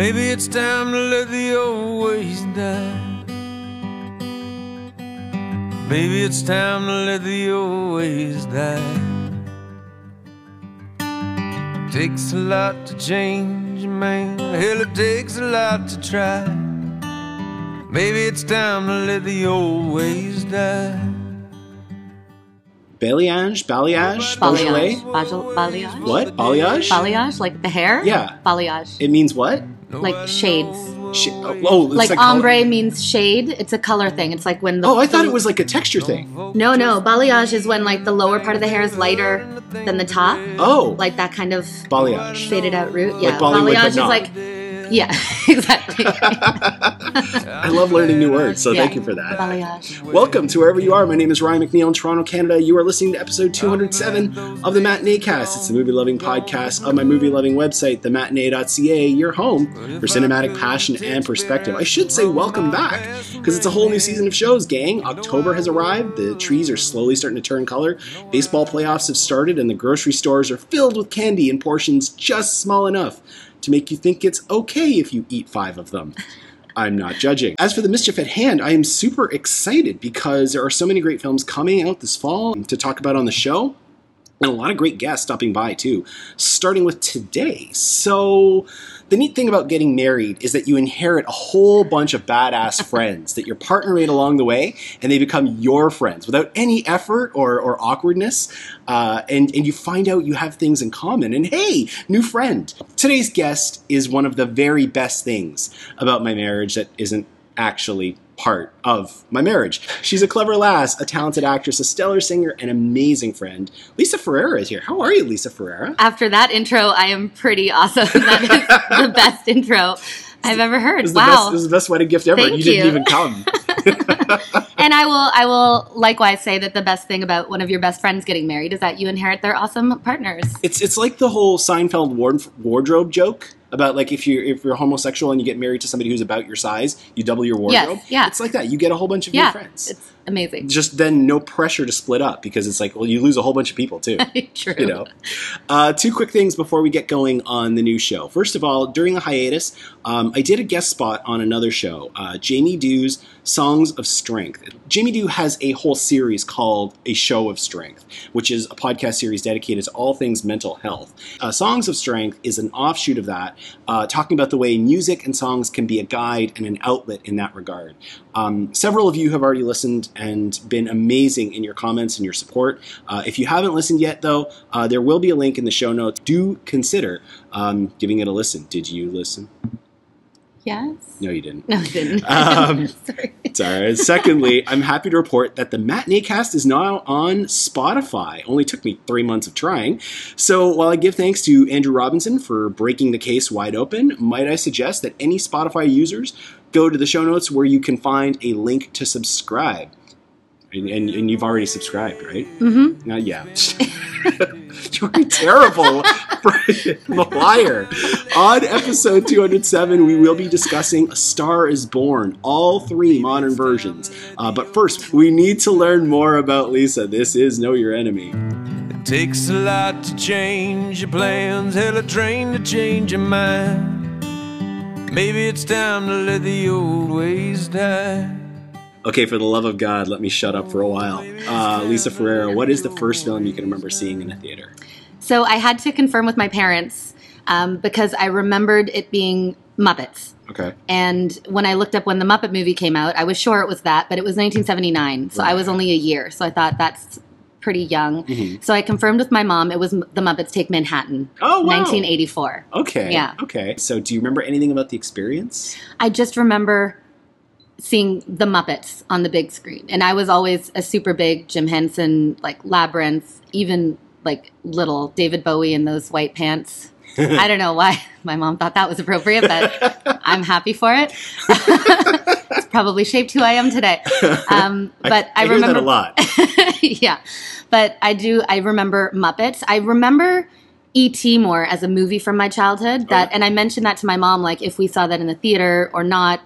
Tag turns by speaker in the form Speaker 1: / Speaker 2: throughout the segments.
Speaker 1: Maybe it's time to let the old ways die. Maybe it's time to let the old ways die. Takes a lot to change a man. Hell, it takes a lot to try. Maybe it's time to let the old ways die.
Speaker 2: Balayage, balayage,
Speaker 3: Balayage.
Speaker 2: Beaujolais.
Speaker 3: Bajal- Balayage.
Speaker 2: What? Balayage?
Speaker 3: Balayage, like the hair?
Speaker 2: Yeah.
Speaker 3: Balayage.
Speaker 2: It means what?
Speaker 3: Like shades.
Speaker 2: Sh- oh, it's
Speaker 3: Like,
Speaker 2: like
Speaker 3: ombre means shade. It's a color thing. It's like when the
Speaker 2: Oh, I thought it was like a texture thing.
Speaker 3: No, no. Balayage is when like the lower part of the hair is lighter than the top.
Speaker 2: Oh,
Speaker 3: Like that kind of
Speaker 2: balayage.
Speaker 3: faded out root. Yeah.
Speaker 2: Bollywood, but
Speaker 3: balayage is like Yeah, exactly.
Speaker 2: I love learning new words, so
Speaker 3: Yeah.
Speaker 2: thank you for that.
Speaker 3: Balayage.
Speaker 2: Oh welcome to wherever you are. My name is Ryan McNeil in Toronto, Canada. You are listening to episode 207 of the Matinee Cast. It's a movie loving podcast of my movie loving website, thematinee.ca, your home for cinematic passion and perspective. I should say welcome back because it's a whole new season of shows, gang. October has arrived. The trees are slowly starting to turn color. Baseball playoffs have started, and the grocery stores are filled with candy in portions just small enough to make you think it's okay if you eat five of them. I'm not judging. As for the mischief at hand, I am super excited because there are so many great films coming out this fall to talk about on the show. And a lot of great guests stopping by too, starting with today. So, the neat thing about getting married is that you inherit a whole bunch of badass friends that your partner made along the way, and they become your friends without any effort or, or awkwardness. Uh, and, and you find out you have things in common. And hey, new friend. Today's guest is one of the very best things about my marriage that isn't actually part of my marriage. She's a clever lass, a talented actress, a stellar singer, and amazing friend. Lisa Ferreira is here. How are you, Lisa Ferreira?
Speaker 3: After that intro, I am pretty awesome. That is the best intro I've ever heard.
Speaker 2: This is, the best,
Speaker 3: Wow.
Speaker 2: this is the best wedding gift ever.
Speaker 3: Thank
Speaker 2: you didn't
Speaker 3: you.
Speaker 2: even come.
Speaker 3: And I will I will likewise say that the best thing about one of your best friends getting married is that you inherit their awesome partners.
Speaker 2: It's it's like the whole Seinfeld ward, wardrobe joke about like if you if you're homosexual and you get married to somebody who's about your size, you double your wardrobe.
Speaker 3: Yes, yeah.
Speaker 2: It's like that. You get a whole bunch of new
Speaker 3: Yeah,
Speaker 2: friends.
Speaker 3: it's amazing.
Speaker 2: Just then, no pressure to split up because it's like, well, you lose a whole bunch of people too.
Speaker 3: True.
Speaker 2: you know. Uh, two quick things before we get going on the new show. First of all, during the hiatus, um, I did a guest spot on another show, uh, Jamie Dew's Songs of Strength. Jamie Dew has a whole series called A Show of Strength, which is a podcast series dedicated to all things mental health. Uh, songs of Strength is an offshoot of that, uh, talking about the way music and songs can be a guide and an outlet in that regard. Um, several of you have already listened and been amazing in your comments and your support. Uh, if you haven't listened yet, though, uh, there will be a link in the show notes. Do consider um, giving it a listen. Did you listen?
Speaker 3: Yes.
Speaker 2: No, you didn't.
Speaker 3: No, I didn't.
Speaker 2: Um,
Speaker 3: Sorry.
Speaker 2: Right. Secondly, I'm happy to report that the Matinee Cast is now on Spotify. Only took me three months of trying. So while I give thanks to Andrew Robinson for breaking the case wide open, might I suggest that any Spotify users go to the show notes where you can find a link to subscribe. And, and, and you've already subscribed, right?
Speaker 3: Mm-hmm.
Speaker 2: Uh, yeah. You're a terrible liar. On episode 207, we will be discussing A Star is Born, all three modern versions. Uh, but first, we need to learn more about Lisa. This is Know Your Enemy.
Speaker 1: It takes a lot to change your plans, hell, a train to change your mind. Maybe it's time to let the old ways die.
Speaker 2: Okay, for the love of God, let me shut up for a while. Uh, Lisa Ferreira, what is the first film you can remember seeing in a theater?
Speaker 3: So I had to confirm with my parents um, because I remembered it being Muppets.
Speaker 2: Okay.
Speaker 3: And when I looked up when the Muppet movie came out, I was sure it was that, but it was 1979. So I was only a year. So I thought that's pretty young.
Speaker 2: Mhm.
Speaker 3: So I confirmed with my mom it was the Muppets Take Manhattan,
Speaker 2: Oh, wow.
Speaker 3: 1984.
Speaker 2: Okay.
Speaker 3: Yeah.
Speaker 2: Okay. So, do you remember anything about the experience?
Speaker 3: I just remember seeing the Muppets on the big screen. And I was always a super big Jim Henson, like Labyrinth, even like little David Bowie in those white pants. I don't know why my mom thought that was appropriate, but I'm happy for it. it's probably shaped who I am today. Um, but I,
Speaker 2: I, hear
Speaker 3: remember
Speaker 2: a lot.
Speaker 3: yeah. But I do I remember Muppets. I remember E.T. more as a movie from my childhood. That
Speaker 2: Oh.
Speaker 3: and I mentioned that to my mom, like if we saw that in the theater or not.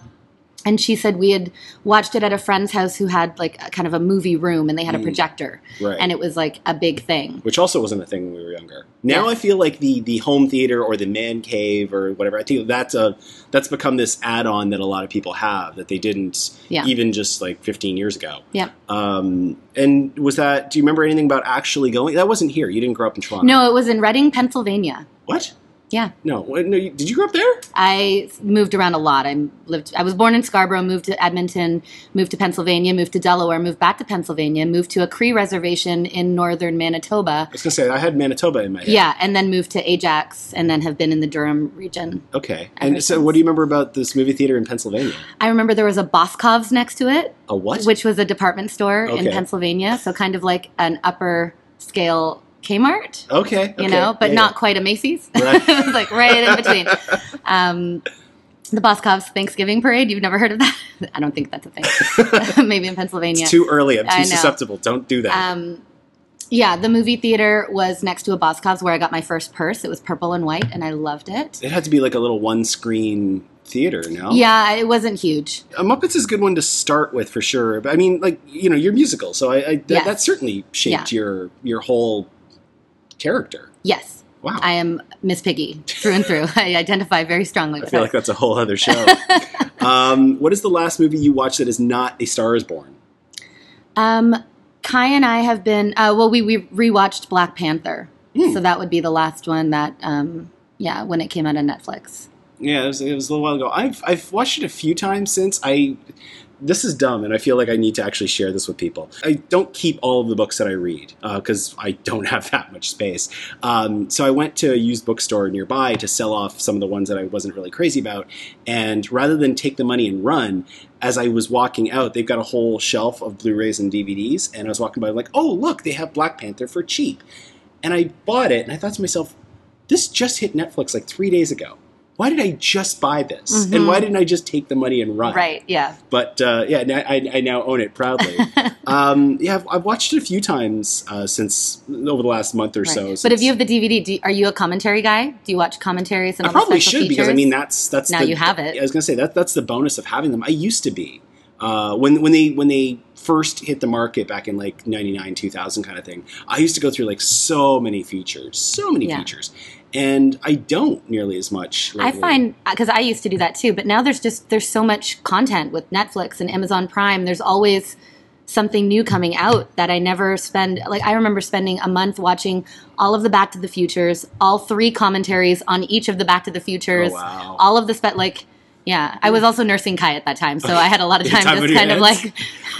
Speaker 3: And she said we had watched it at a friend's house who had like a, kind of a movie room and they had a projector
Speaker 2: Mm. Right.
Speaker 3: and it was like a big thing
Speaker 2: which also wasn't a thing when we were younger. Now
Speaker 3: Yeah.
Speaker 2: I feel like the the home theater or the man cave or whatever. I think that's a that's become this add-on that a lot of people have that they didn't
Speaker 3: Yeah.
Speaker 2: even just like 15 years ago.
Speaker 3: yeah
Speaker 2: Um, and was that? Do you remember anything about actually going? That wasn't here. You didn't grow up in Toronto.
Speaker 3: no it was in reading pennsylvania
Speaker 2: What?
Speaker 3: Yeah
Speaker 2: No. No. You, did you grow up there?
Speaker 3: I moved around a lot. I lived. I was born in Scarborough, moved to Edmonton, moved to Pennsylvania, moved to Delaware, moved back to Pennsylvania, moved to a Cree reservation in northern Manitoba.
Speaker 2: I was gonna say I had Manitoba in my head.
Speaker 3: Yeah, and then moved to Ajax, and then have been in the Durham region.
Speaker 2: Okay. And so, what do you remember about this movie theater in Pennsylvania?
Speaker 3: I remember there was a Boscov's next to it,
Speaker 2: A what?
Speaker 3: which was a department store in Pennsylvania, so kind of like an upper scale Kmart.
Speaker 2: okay.
Speaker 3: you
Speaker 2: okay,
Speaker 3: know, but
Speaker 2: yeah,
Speaker 3: not quite a Macy's.
Speaker 2: Right.
Speaker 3: it was like right in between. Um, the Boscov's Thanksgiving parade. You've never heard of that? I don't think that's a thing. Maybe in. Pennsylvania.
Speaker 2: It's too early. I'm too susceptible. Don't do that.
Speaker 3: um, yeah, the movie theater was next to a Boscov's where I got my first purse. It was purple and white, and I loved it.
Speaker 2: it had to be like a little one-screen theater. No.
Speaker 3: Yeah, it wasn't huge.
Speaker 2: Uh, Muppets is a good one to start with for sure. But I mean, like you know, you're musical, so I, I that,
Speaker 3: Yes.
Speaker 2: that certainly shaped your your whole character.
Speaker 3: Yes,
Speaker 2: Wow.
Speaker 3: I am Miss Piggy through and through. I identify very strongly
Speaker 2: I feel
Speaker 3: her.
Speaker 2: like that's a whole other show. um, what is the last movie you watched that is not A Star Is Born?
Speaker 3: Um, Kai and I have been. Uh, well, we we rewatched Black Panther,
Speaker 2: Hmm.
Speaker 3: so that would be the last one that. Um, yeah, when it came out on Netflix.
Speaker 2: Yeah, it was, it was a little while ago. I've I've watched it a few times since. I this is dumb, and I feel like I need to actually share this with people. I don't keep all of the books that I read because I don't have that much space. Um, so I went to a used bookstore nearby to sell off some of the ones that I wasn't really crazy about. And rather than take the money and run, as I was walking out, they've got a whole shelf of Blu-rays and DVDs. And I was walking by, like, oh look, they have Black Panther for cheap. And I bought it, and I thought to myself, this just hit Netflix like three days ago. Why did I just buy this? And
Speaker 3: Mhm.
Speaker 2: why didn't I just take the money and run?
Speaker 3: Right. Yeah.
Speaker 2: But uh, yeah, now- I, I now own it proudly. um, yeah, I've, I've watched it a few times uh, since over the last month or
Speaker 3: Right.
Speaker 2: so.
Speaker 3: but if you have the DVD, do are you a commentary guy? Do you watch commentaries and
Speaker 2: I probably should because I mean that's that's
Speaker 3: Now
Speaker 2: the-
Speaker 3: you have it.
Speaker 2: I was gonna say that that's the bonus of having them. I used to be uh, when when they when they first hit the market back in like 99 2000 kind of thing i used to go through like so many features so many
Speaker 3: Yeah.
Speaker 2: features and i don't nearly as much
Speaker 3: I find because I used to do that too, but now there's just there's so much content with Netflix and Amazon Prime. There's always something new coming out that I never spend. Like I remember spending a month watching all of the Back to the Futures, all three commentaries on each of the Back to the Futures,
Speaker 2: Oh, wow.
Speaker 3: all of the spe- like. Yeah, I was also nursing Kai at that time, so I had a lot of time,
Speaker 2: time
Speaker 3: just kind of like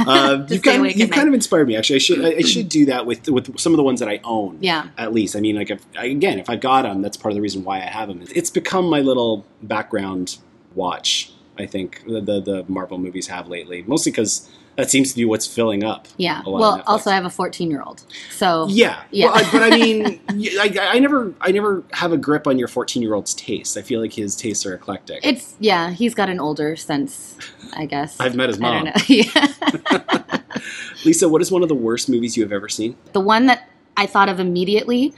Speaker 2: um,
Speaker 3: just
Speaker 2: you've kind, of, you've kind of inspired me actually. I should, I should do that with with some of the ones that i own
Speaker 3: Yeah.
Speaker 2: at least. I mean like if, again if i got them that's part of the reason why i have them it's become my little background watch i think the the, the marvel movies have lately mostly because that seems to be what's filling up
Speaker 3: Yeah.
Speaker 2: a lot
Speaker 3: Well, also I have a 14 year old, so
Speaker 2: Yeah,
Speaker 3: Yeah.
Speaker 2: Well, I, but I mean, I never, I never have a grip on your fourteen-year-old's taste. I feel like his tastes are eclectic.
Speaker 3: it's yeah. He's got an older sense, I guess.
Speaker 2: I've met his
Speaker 3: I
Speaker 2: mom.
Speaker 3: don't know. yeah.
Speaker 2: Lisa, what is one of the worst movies you have ever seen?
Speaker 3: The one that I thought of immediately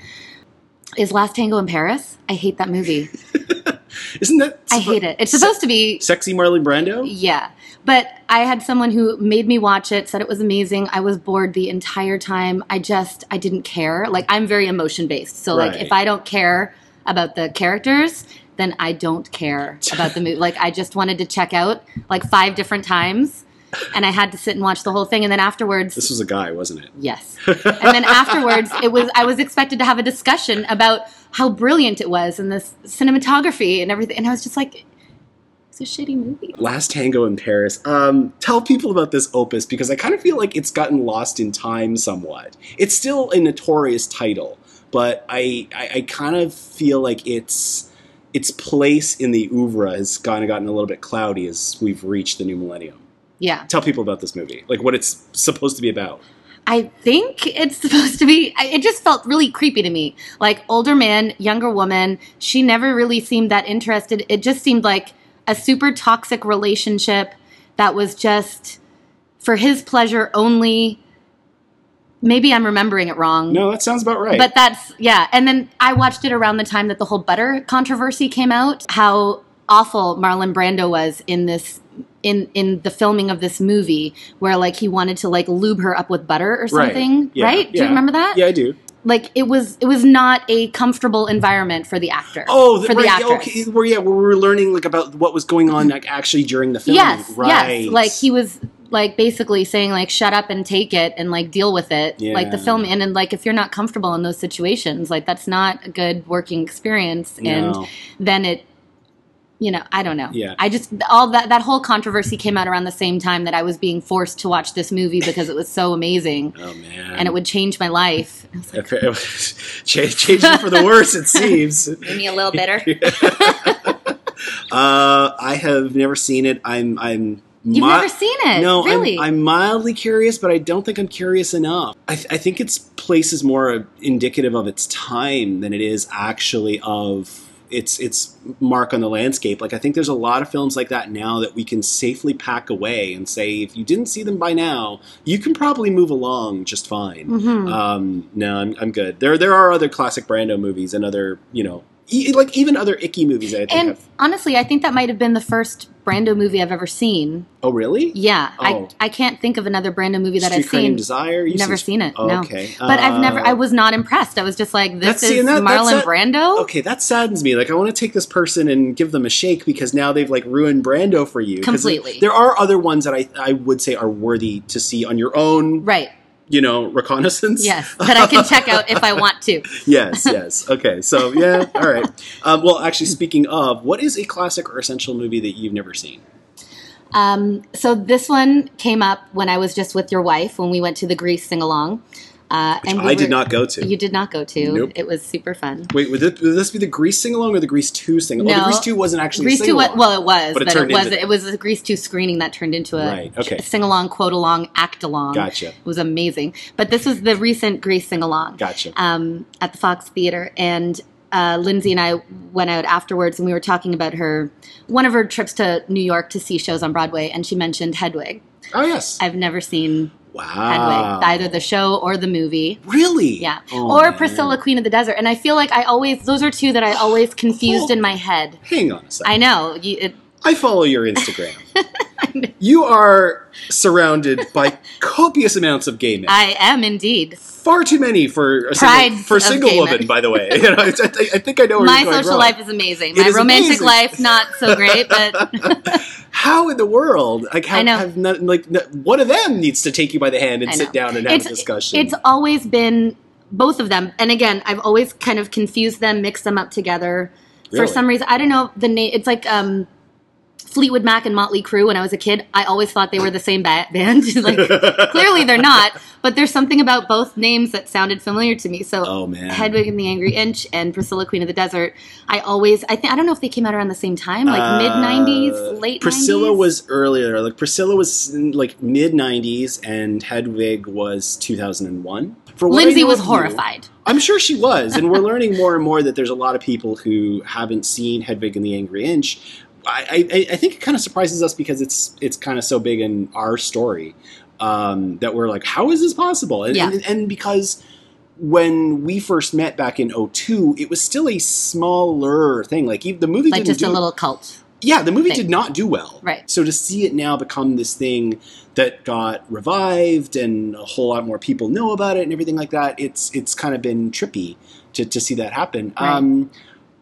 Speaker 3: is Last Tango in Paris. I hate that movie.
Speaker 2: Isn't that?
Speaker 3: I hate it. It's supposed to be
Speaker 2: Sexy Marlon Brando.
Speaker 3: yeah. But I had someone who made me watch it, said it was amazing. I was bored the entire time. I just I didn't care. Like I'm very emotion based. So like if I don't care about the characters, then I don't care about the movie. Like I just wanted to check out like five different times and I had to sit and watch the whole thing and then afterwards
Speaker 2: This was a guy, wasn't it?
Speaker 3: Yes. and then afterwards, it was I was expected to have a discussion about how brilliant it was and the cinematography and everything, and I was just like, "It's a shitty movie."
Speaker 2: Last Tango in Paris. Um, tell people about this opus because I kind of feel like it's gotten lost in time somewhat. It's still a notorious title, but I, I, I kind of feel like it's its place in the oeuvre has kind of gotten a little bit cloudy as we've reached the new millennium.
Speaker 3: Yeah,
Speaker 2: Tell people about this movie, like what it's supposed to be about.
Speaker 3: I think it's supposed to be. I- It just felt really creepy to me. Like older man, younger woman. She never really seemed that interested. It just seemed like a super toxic relationship that was just for his pleasure only. Maybe I'm remembering it wrong.
Speaker 2: No, that sounds about right.
Speaker 3: But that's yeah. And then I watched it around the time that the whole butter controversy came out. How awful Marlon Brando was in this in in the filming of this movie where like he wanted to like lube her up with butter or something,
Speaker 2: Yeah,
Speaker 3: right? Do
Speaker 2: yeah.
Speaker 3: you remember that?
Speaker 2: Yeah, I do.
Speaker 3: Like it was it was not a comfortable environment for the actor.
Speaker 2: Oh, the,
Speaker 3: for the
Speaker 2: right,
Speaker 3: actress.
Speaker 2: okay. Where yeah, where we were learning like about what was going on like actually during the film.
Speaker 3: Yes,
Speaker 2: right.
Speaker 3: yes. Like he was like basically saying like shut up and take it and like deal with it. Like the film and then like if you're not comfortable in those situations, like that's not a good working experience.
Speaker 2: No.
Speaker 3: And then it you know, I don't know.
Speaker 2: Yeah.
Speaker 3: I just all that that whole controversy came out around the same time that I was being forced to watch this movie because it was so amazing
Speaker 2: Oh man.
Speaker 3: and it would change my life. Like,
Speaker 2: it was cha- changing for the worse, it seems.
Speaker 3: made me a little bitter.
Speaker 2: Uh, I have never seen it. I'm. I'm.
Speaker 3: You've
Speaker 2: mi-
Speaker 3: never seen it,
Speaker 2: No,
Speaker 3: really?
Speaker 2: I'm, I'm mildly curious, but I don't think I'm curious enough. I, th- I think its place is more indicative of its time than it is actually of its its mark on the landscape. Like I think there's a lot of films like that now that we can safely pack away and say if you didn't see them by now, you can probably move along just fine.
Speaker 3: Mhm.
Speaker 2: Um, no, I'm, I'm good. There there are other classic Brando movies and other you know e- like even other icky movies. I think.
Speaker 3: and
Speaker 2: have,
Speaker 3: honestly, I think that might have been the first Brando movie I've ever seen.
Speaker 2: oh really?
Speaker 3: Yeah,
Speaker 2: Oh.
Speaker 3: I I can't think of another Brando movie that
Speaker 2: Street
Speaker 3: I've seen.
Speaker 2: Desire. You've
Speaker 3: Never seen it.
Speaker 2: Oh,
Speaker 3: no.
Speaker 2: Okay,
Speaker 3: But I've never.
Speaker 2: Uh,
Speaker 3: I was not impressed. I was just like, this is
Speaker 2: that-
Speaker 3: Marlon Brando.
Speaker 2: Okay, that saddens me. Like, I want to take this person and give them a shake because now they've like ruined Brando for you.
Speaker 3: Completely.
Speaker 2: There are other ones that I I would say are worthy to see on your own.
Speaker 3: Right.
Speaker 2: You know, reconnaissance.
Speaker 3: Yes. That I can check out if I want to.
Speaker 2: yes. Yes. Okay. So yeah. All right. Um, well, actually, speaking of, what is a classic or essential movie that you've never seen?
Speaker 3: Um, so this one came up when I was just with your wife when we went to the Grease sing along. Uh, and we
Speaker 2: I did not go to.
Speaker 3: You did not go to.
Speaker 2: Nope.
Speaker 3: It was super fun.
Speaker 2: Wait, would, it, would this be the Grease sing along or the Grease two sing? Oh, the
Speaker 3: No.
Speaker 2: Grease two wasn't actually
Speaker 3: Grease two, wa-
Speaker 2: sing-along.
Speaker 3: well, it was,
Speaker 2: But
Speaker 3: but,
Speaker 2: it
Speaker 3: it, was
Speaker 2: into-
Speaker 3: it was a Grease two screening that turned into a
Speaker 2: Right, okay.
Speaker 3: sing along, quote along, act along.
Speaker 2: Gotcha.
Speaker 3: It was amazing. But this was the recent Grease sing along.
Speaker 2: Gotcha.
Speaker 3: um, at the Fox Theater, and uh, Lindsay and I went out afterwards, and we were talking about her one of her trips to New York to see shows on Broadway, and she mentioned Hedwig.
Speaker 2: oh yes.
Speaker 3: I've never seen
Speaker 2: wow.
Speaker 3: Hedwig, either the show or the movie.
Speaker 2: Really?
Speaker 3: Yeah,
Speaker 2: Oh,
Speaker 3: or
Speaker 2: man.
Speaker 3: Priscilla, Queen of the Desert, and I feel like I always those are two that I always confused
Speaker 2: Oh.
Speaker 3: in my head.
Speaker 2: Hang on a second.
Speaker 3: I know you, it,
Speaker 2: I follow your Instagram. you are surrounded by copious amounts of gay men.
Speaker 3: I am indeed.
Speaker 2: Far too many for a
Speaker 3: Pride
Speaker 2: single, for a single woman,
Speaker 3: men.
Speaker 2: by the way. You know, I, I think I know where
Speaker 3: My
Speaker 2: you're going
Speaker 3: social
Speaker 2: wrong.
Speaker 3: life is amazing.
Speaker 2: It
Speaker 3: My
Speaker 2: is
Speaker 3: romantic
Speaker 2: amazing.
Speaker 3: life not so great, but
Speaker 2: How in the world? Like, have,
Speaker 3: I know.
Speaker 2: have not, like one of them needs to take you by the hand and sit down and have
Speaker 3: it's,
Speaker 2: a discussion.
Speaker 3: It's always been both of them, and again, I've always kind of confused them, mixed them up together.
Speaker 2: Really?
Speaker 3: For some reason, I don't know the name. It's like um, Fleetwood Mac and Motley Crue. When I was a kid, I always thought they were the same ba- band. like clearly, they're not. But there's something about both names that sounded familiar to me. So
Speaker 2: Oh, man.
Speaker 3: Hedwig and the Angry Inch and Priscilla Queen of the Desert. I always, I think, I don't know if they came out around the same time, like
Speaker 2: Uh,
Speaker 3: mid '90s, late.
Speaker 2: Priscilla
Speaker 3: 90s?
Speaker 2: was earlier. Like Priscilla was in, like mid '90s, and Hedwig was 2001. For
Speaker 3: Lindsay was
Speaker 2: you-
Speaker 3: horrified.
Speaker 2: I'm sure she was, and we're learning more and more that there's a lot of people who haven't seen Hedwig and the Angry Inch. I, I, I think it kind of surprises us because it's it's kind of so big in our story um, that we're like, how is this possible? And,
Speaker 3: Yeah.
Speaker 2: and, and because when we first met back in 02, it was still a smaller thing. Like the movie
Speaker 3: Like
Speaker 2: didn't
Speaker 3: just a
Speaker 2: do-
Speaker 3: little cult.
Speaker 2: yeah, the movie
Speaker 3: thing.
Speaker 2: did not do well.
Speaker 3: Right.
Speaker 2: So to see it now become this thing that got revived and a whole lot more people know about it and everything like that, it's it's kind of been trippy to, to see that happen.
Speaker 3: Right.
Speaker 2: Um,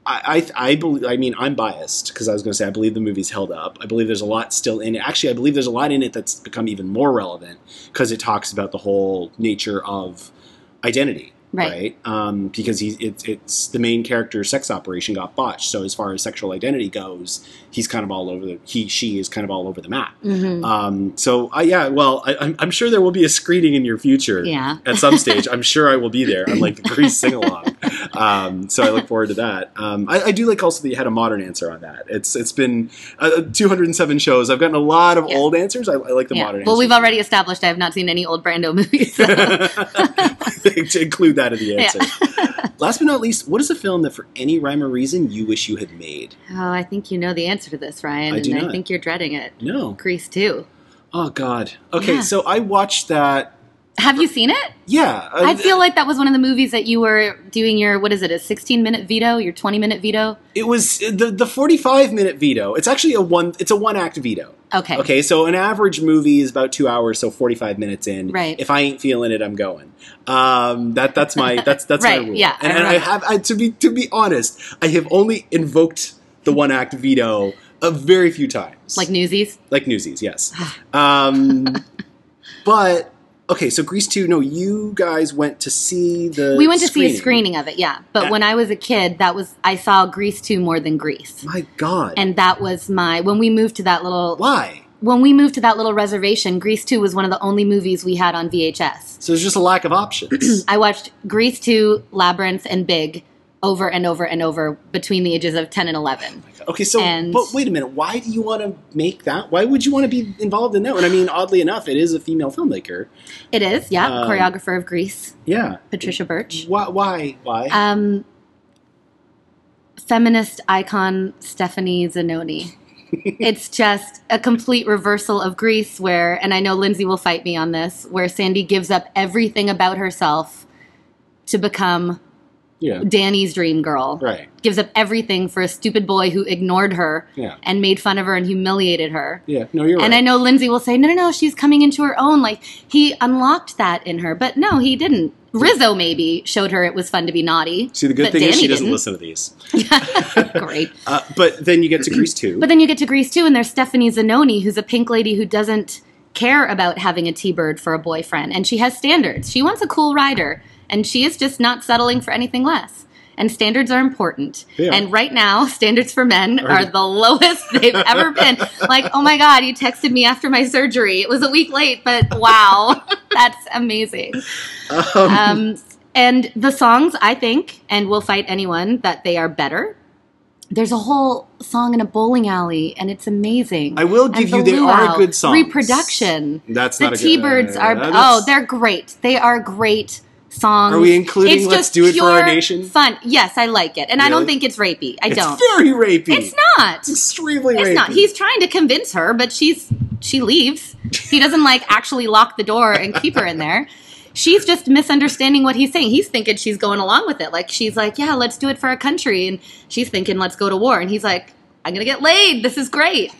Speaker 2: I, I, I believe. I mean, I'm biased because I was going to say I believe the movie's held up. I believe there's a lot still in it. Actually, I believe there's a lot in it that's become even more relevant because it talks about the whole nature of identity
Speaker 3: Right.
Speaker 2: Um, because he's it's it's the main character's sex operation got botched. So as far as sexual identity goes, he's kind of all over the he she is kind of all over the map.
Speaker 3: hmm
Speaker 2: Um, so I yeah, well, I, I'm, I'm sure there will be a screening in your future.
Speaker 3: Yeah.
Speaker 2: At some stage, I'm sure I will be there. Unlike the Grease sing along, um, so I look forward to that. Um, I, I do like also that you had a modern answer on that. It's it's been uh, 207 shows. I've gotten a lot of
Speaker 3: Yeah.
Speaker 2: old answers. I, I like the
Speaker 3: Yeah.
Speaker 2: modern.
Speaker 3: Well, we've already established I have not seen any old Brando movies. so-
Speaker 2: to include that in the
Speaker 3: Yeah.
Speaker 2: answer. Last but not least, what is a film that for any rhyme or reason you wish you had made?
Speaker 3: oh, I think you know the answer to this, Ryan,
Speaker 2: I do
Speaker 3: and
Speaker 2: not.
Speaker 3: I think you're dreading it.
Speaker 2: No.
Speaker 3: Grease too.
Speaker 2: Oh God. Okay,
Speaker 3: Yeah.
Speaker 2: so I watched that
Speaker 3: Have you seen it?
Speaker 2: Yeah, uh,
Speaker 3: I feel like that was one of the movies that you were doing your what is it, a 16 minute veto, your 20 minute veto?
Speaker 2: it was the the forty five minute veto. It's actually a one. It's a one act veto.
Speaker 3: Okay.
Speaker 2: Okay, so an average movie is about two hours, so forty five minutes in.
Speaker 3: Right.
Speaker 2: If I ain't feeling it, I'm going. Um, that that's my that's that's
Speaker 3: Right,
Speaker 2: my rule.
Speaker 3: yeah,
Speaker 2: and,
Speaker 3: I
Speaker 2: and I have I, to be to be honest, I have only invoked the one act veto a very few times.
Speaker 3: Like Newsies?
Speaker 2: like Newsies, yes. um, but okay, so Grease two. No, you guys went to see the.
Speaker 3: We went to see a screening of it, yeah. But
Speaker 2: Yeah.
Speaker 3: when I was a kid, that was I saw Grease 2 more than Grease.
Speaker 2: My God,
Speaker 3: And that was my when we moved to that little
Speaker 2: why?
Speaker 3: when we moved to that little reservation, Grease 2 was one of the only movies we had on VHS.
Speaker 2: So there's just a lack of options.
Speaker 3: I watched Grease 2, Labyrinth, and Big over and over and over between the ages of 10 and 11.
Speaker 2: Okay, so
Speaker 3: And-
Speaker 2: but wait a minute. Why do you want to make that? Why would you want to be involved in that one? I mean, oddly enough, it is a female filmmaker.
Speaker 3: It is, yeah,
Speaker 2: Um,
Speaker 3: choreographer of Grease.
Speaker 2: Yeah.
Speaker 3: Patricia Birch.
Speaker 2: Why? Why? Why?
Speaker 3: Um, feminist icon Stephanie Zinone. it's just a complete reversal of Grease, where, and I know Lindsay will fight me on this, where Sandy gives up everything about herself to become
Speaker 2: yeah.
Speaker 3: Danny's dream girl.
Speaker 2: Right.
Speaker 3: Gives up everything for a stupid boy who ignored her
Speaker 2: Yeah.
Speaker 3: and made fun of her and humiliated her.
Speaker 2: Yeah. No, you're right.
Speaker 3: And I know Lindsay will say, no, no, no, she's coming into her own. Like, he unlocked that in her. But no, he didn't. Rizzo maybe showed her it was fun to be naughty.
Speaker 2: See, the good
Speaker 3: but
Speaker 2: thing is
Speaker 3: Danny
Speaker 2: she doesn't
Speaker 3: didn't.
Speaker 2: listen to these.
Speaker 3: Great.
Speaker 2: Uh, but then you get to Grease two.
Speaker 3: But then you get to Grease too, and there's Stephanie Zinone, who's a pink lady who doesn't care about having a T-bird for a boyfriend, and she has standards. She wants a cool rider, and she is just not settling for anything less. And standards are important.
Speaker 2: Are.
Speaker 3: And right now, standards for men
Speaker 2: Are-
Speaker 3: are the lowest they've ever been. Like, oh my God, you texted me after my surgery. It was a week late, but wow, that's amazing. Um, and the songs, I think, and will fight anyone that they are better. There's a whole song in a bowling alley, and it's amazing.
Speaker 2: I will give
Speaker 3: And
Speaker 2: you
Speaker 3: the
Speaker 2: they are
Speaker 3: luau,
Speaker 2: good songs.
Speaker 3: Reproduction.
Speaker 2: That's
Speaker 3: the
Speaker 2: not a good-
Speaker 3: T-birds are
Speaker 2: uh,
Speaker 3: oh, they're great. They are great songs.
Speaker 2: Are we including
Speaker 3: It's
Speaker 2: Let's
Speaker 3: just
Speaker 2: Do It for Our Nation?
Speaker 3: Fun. Yes, I like it, and I don't think it's rapey. I
Speaker 2: It's
Speaker 3: don't.
Speaker 2: very rapey.
Speaker 3: It's not.
Speaker 2: It's extremely
Speaker 3: It's
Speaker 2: rapey.
Speaker 3: not. He's trying to convince her, but she's she leaves. He doesn't like actually lock the door and keep her in there. She's just misunderstanding what he's saying. He's thinking she's going along with it. Like she's like, "Yeah, let's do it for our country," and she's thinking, "Let's go to war." And he's like, "I'm gonna get laid. This is great."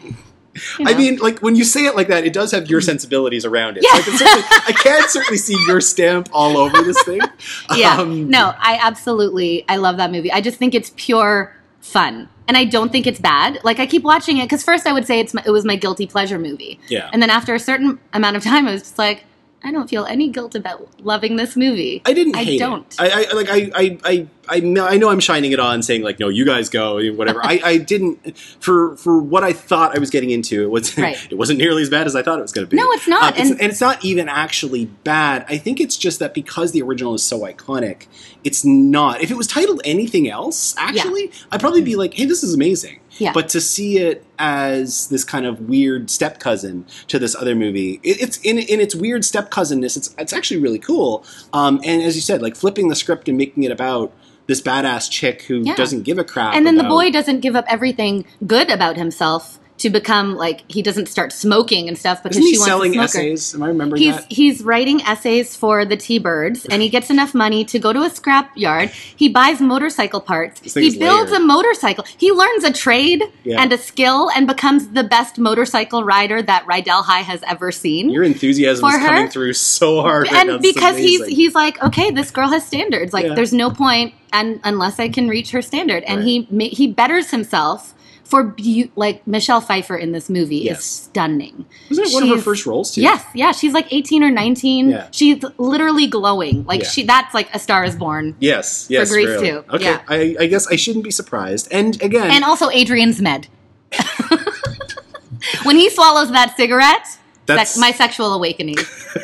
Speaker 3: You
Speaker 2: I mean, like when you say it like that, it does have your sensibilities around it.
Speaker 3: Yeah.
Speaker 2: So I, can certainly, I can certainly see your stamp all over this thing.
Speaker 3: yeah.
Speaker 2: Um,
Speaker 3: no, I absolutely I love that movie. I just think it's pure fun. And I don't think it's bad. Like I keep watching it cuz first I would say it's my, it was my guilty pleasure movie.
Speaker 2: Yeah.
Speaker 3: And then after a certain amount of time I was just like I don't feel any guilt about loving this movie.
Speaker 2: I didn't
Speaker 3: I don't.
Speaker 2: it. I, I like I, I I I know, I know I'm shining it on, saying like, no, you guys go, whatever. I, I didn't for for what I thought I was getting into. It was
Speaker 3: Right.
Speaker 2: it wasn't nearly as bad as I thought it was going to be.
Speaker 3: No, it's not,
Speaker 2: Um, it's-
Speaker 3: and-
Speaker 2: and it's not even actually bad. I think it's just that because the original is so iconic, it's not. If it was titled anything else, actually, I'd probably be like, hey, this is amazing.
Speaker 3: Yeah.
Speaker 2: But to see it as this kind of weird step cousin to this other movie, it, it's in in its weird step cousinness. It's it's actually really cool. Um, and as you said, like flipping the script and making it about this badass chick who
Speaker 3: Yeah.
Speaker 2: doesn't give a crap.
Speaker 3: and then the boy doesn't give up everything good about himself to become like he doesn't start smoking and stuff because
Speaker 2: isn't he
Speaker 3: she wants
Speaker 2: selling
Speaker 3: to smoke her.
Speaker 2: essays? Am I remembering
Speaker 3: He's
Speaker 2: that?
Speaker 3: he's writing essays for the T-Birds, and he gets enough money to go to a scrap yard. He buys motorcycle parts. He builds
Speaker 2: layered.
Speaker 3: a motorcycle. He learns a trade
Speaker 2: Yeah.
Speaker 3: and a skill, and becomes the best motorcycle rider that Rydell High has ever seen.
Speaker 2: Your enthusiasm
Speaker 3: For
Speaker 2: is coming
Speaker 3: her?
Speaker 2: through so hard right
Speaker 3: and
Speaker 2: is
Speaker 3: because he's he's like, okay, this girl has standards. Like,
Speaker 2: Yeah.
Speaker 3: there's no point, and unless I can reach her standard, and
Speaker 2: Right.
Speaker 3: he he betters himself. For beau- like Michelle Pfeiffer in this movie
Speaker 2: Yes.
Speaker 3: is stunning.
Speaker 2: wasn't it one of her
Speaker 3: She's-
Speaker 2: first roles too?
Speaker 3: Yes, yeah, she's like 18 or 19.
Speaker 2: Yeah.
Speaker 3: She's literally glowing. Like
Speaker 2: Yeah.
Speaker 3: she that's like a star is born.
Speaker 2: Yes, yes,
Speaker 3: Grease
Speaker 2: really.
Speaker 3: too,
Speaker 2: Okay,
Speaker 3: yeah.
Speaker 2: I, I guess I shouldn't be surprised. And again,
Speaker 3: And also Adrian Zmed. when he swallows that cigarette,
Speaker 2: That's-
Speaker 3: my sexual awakening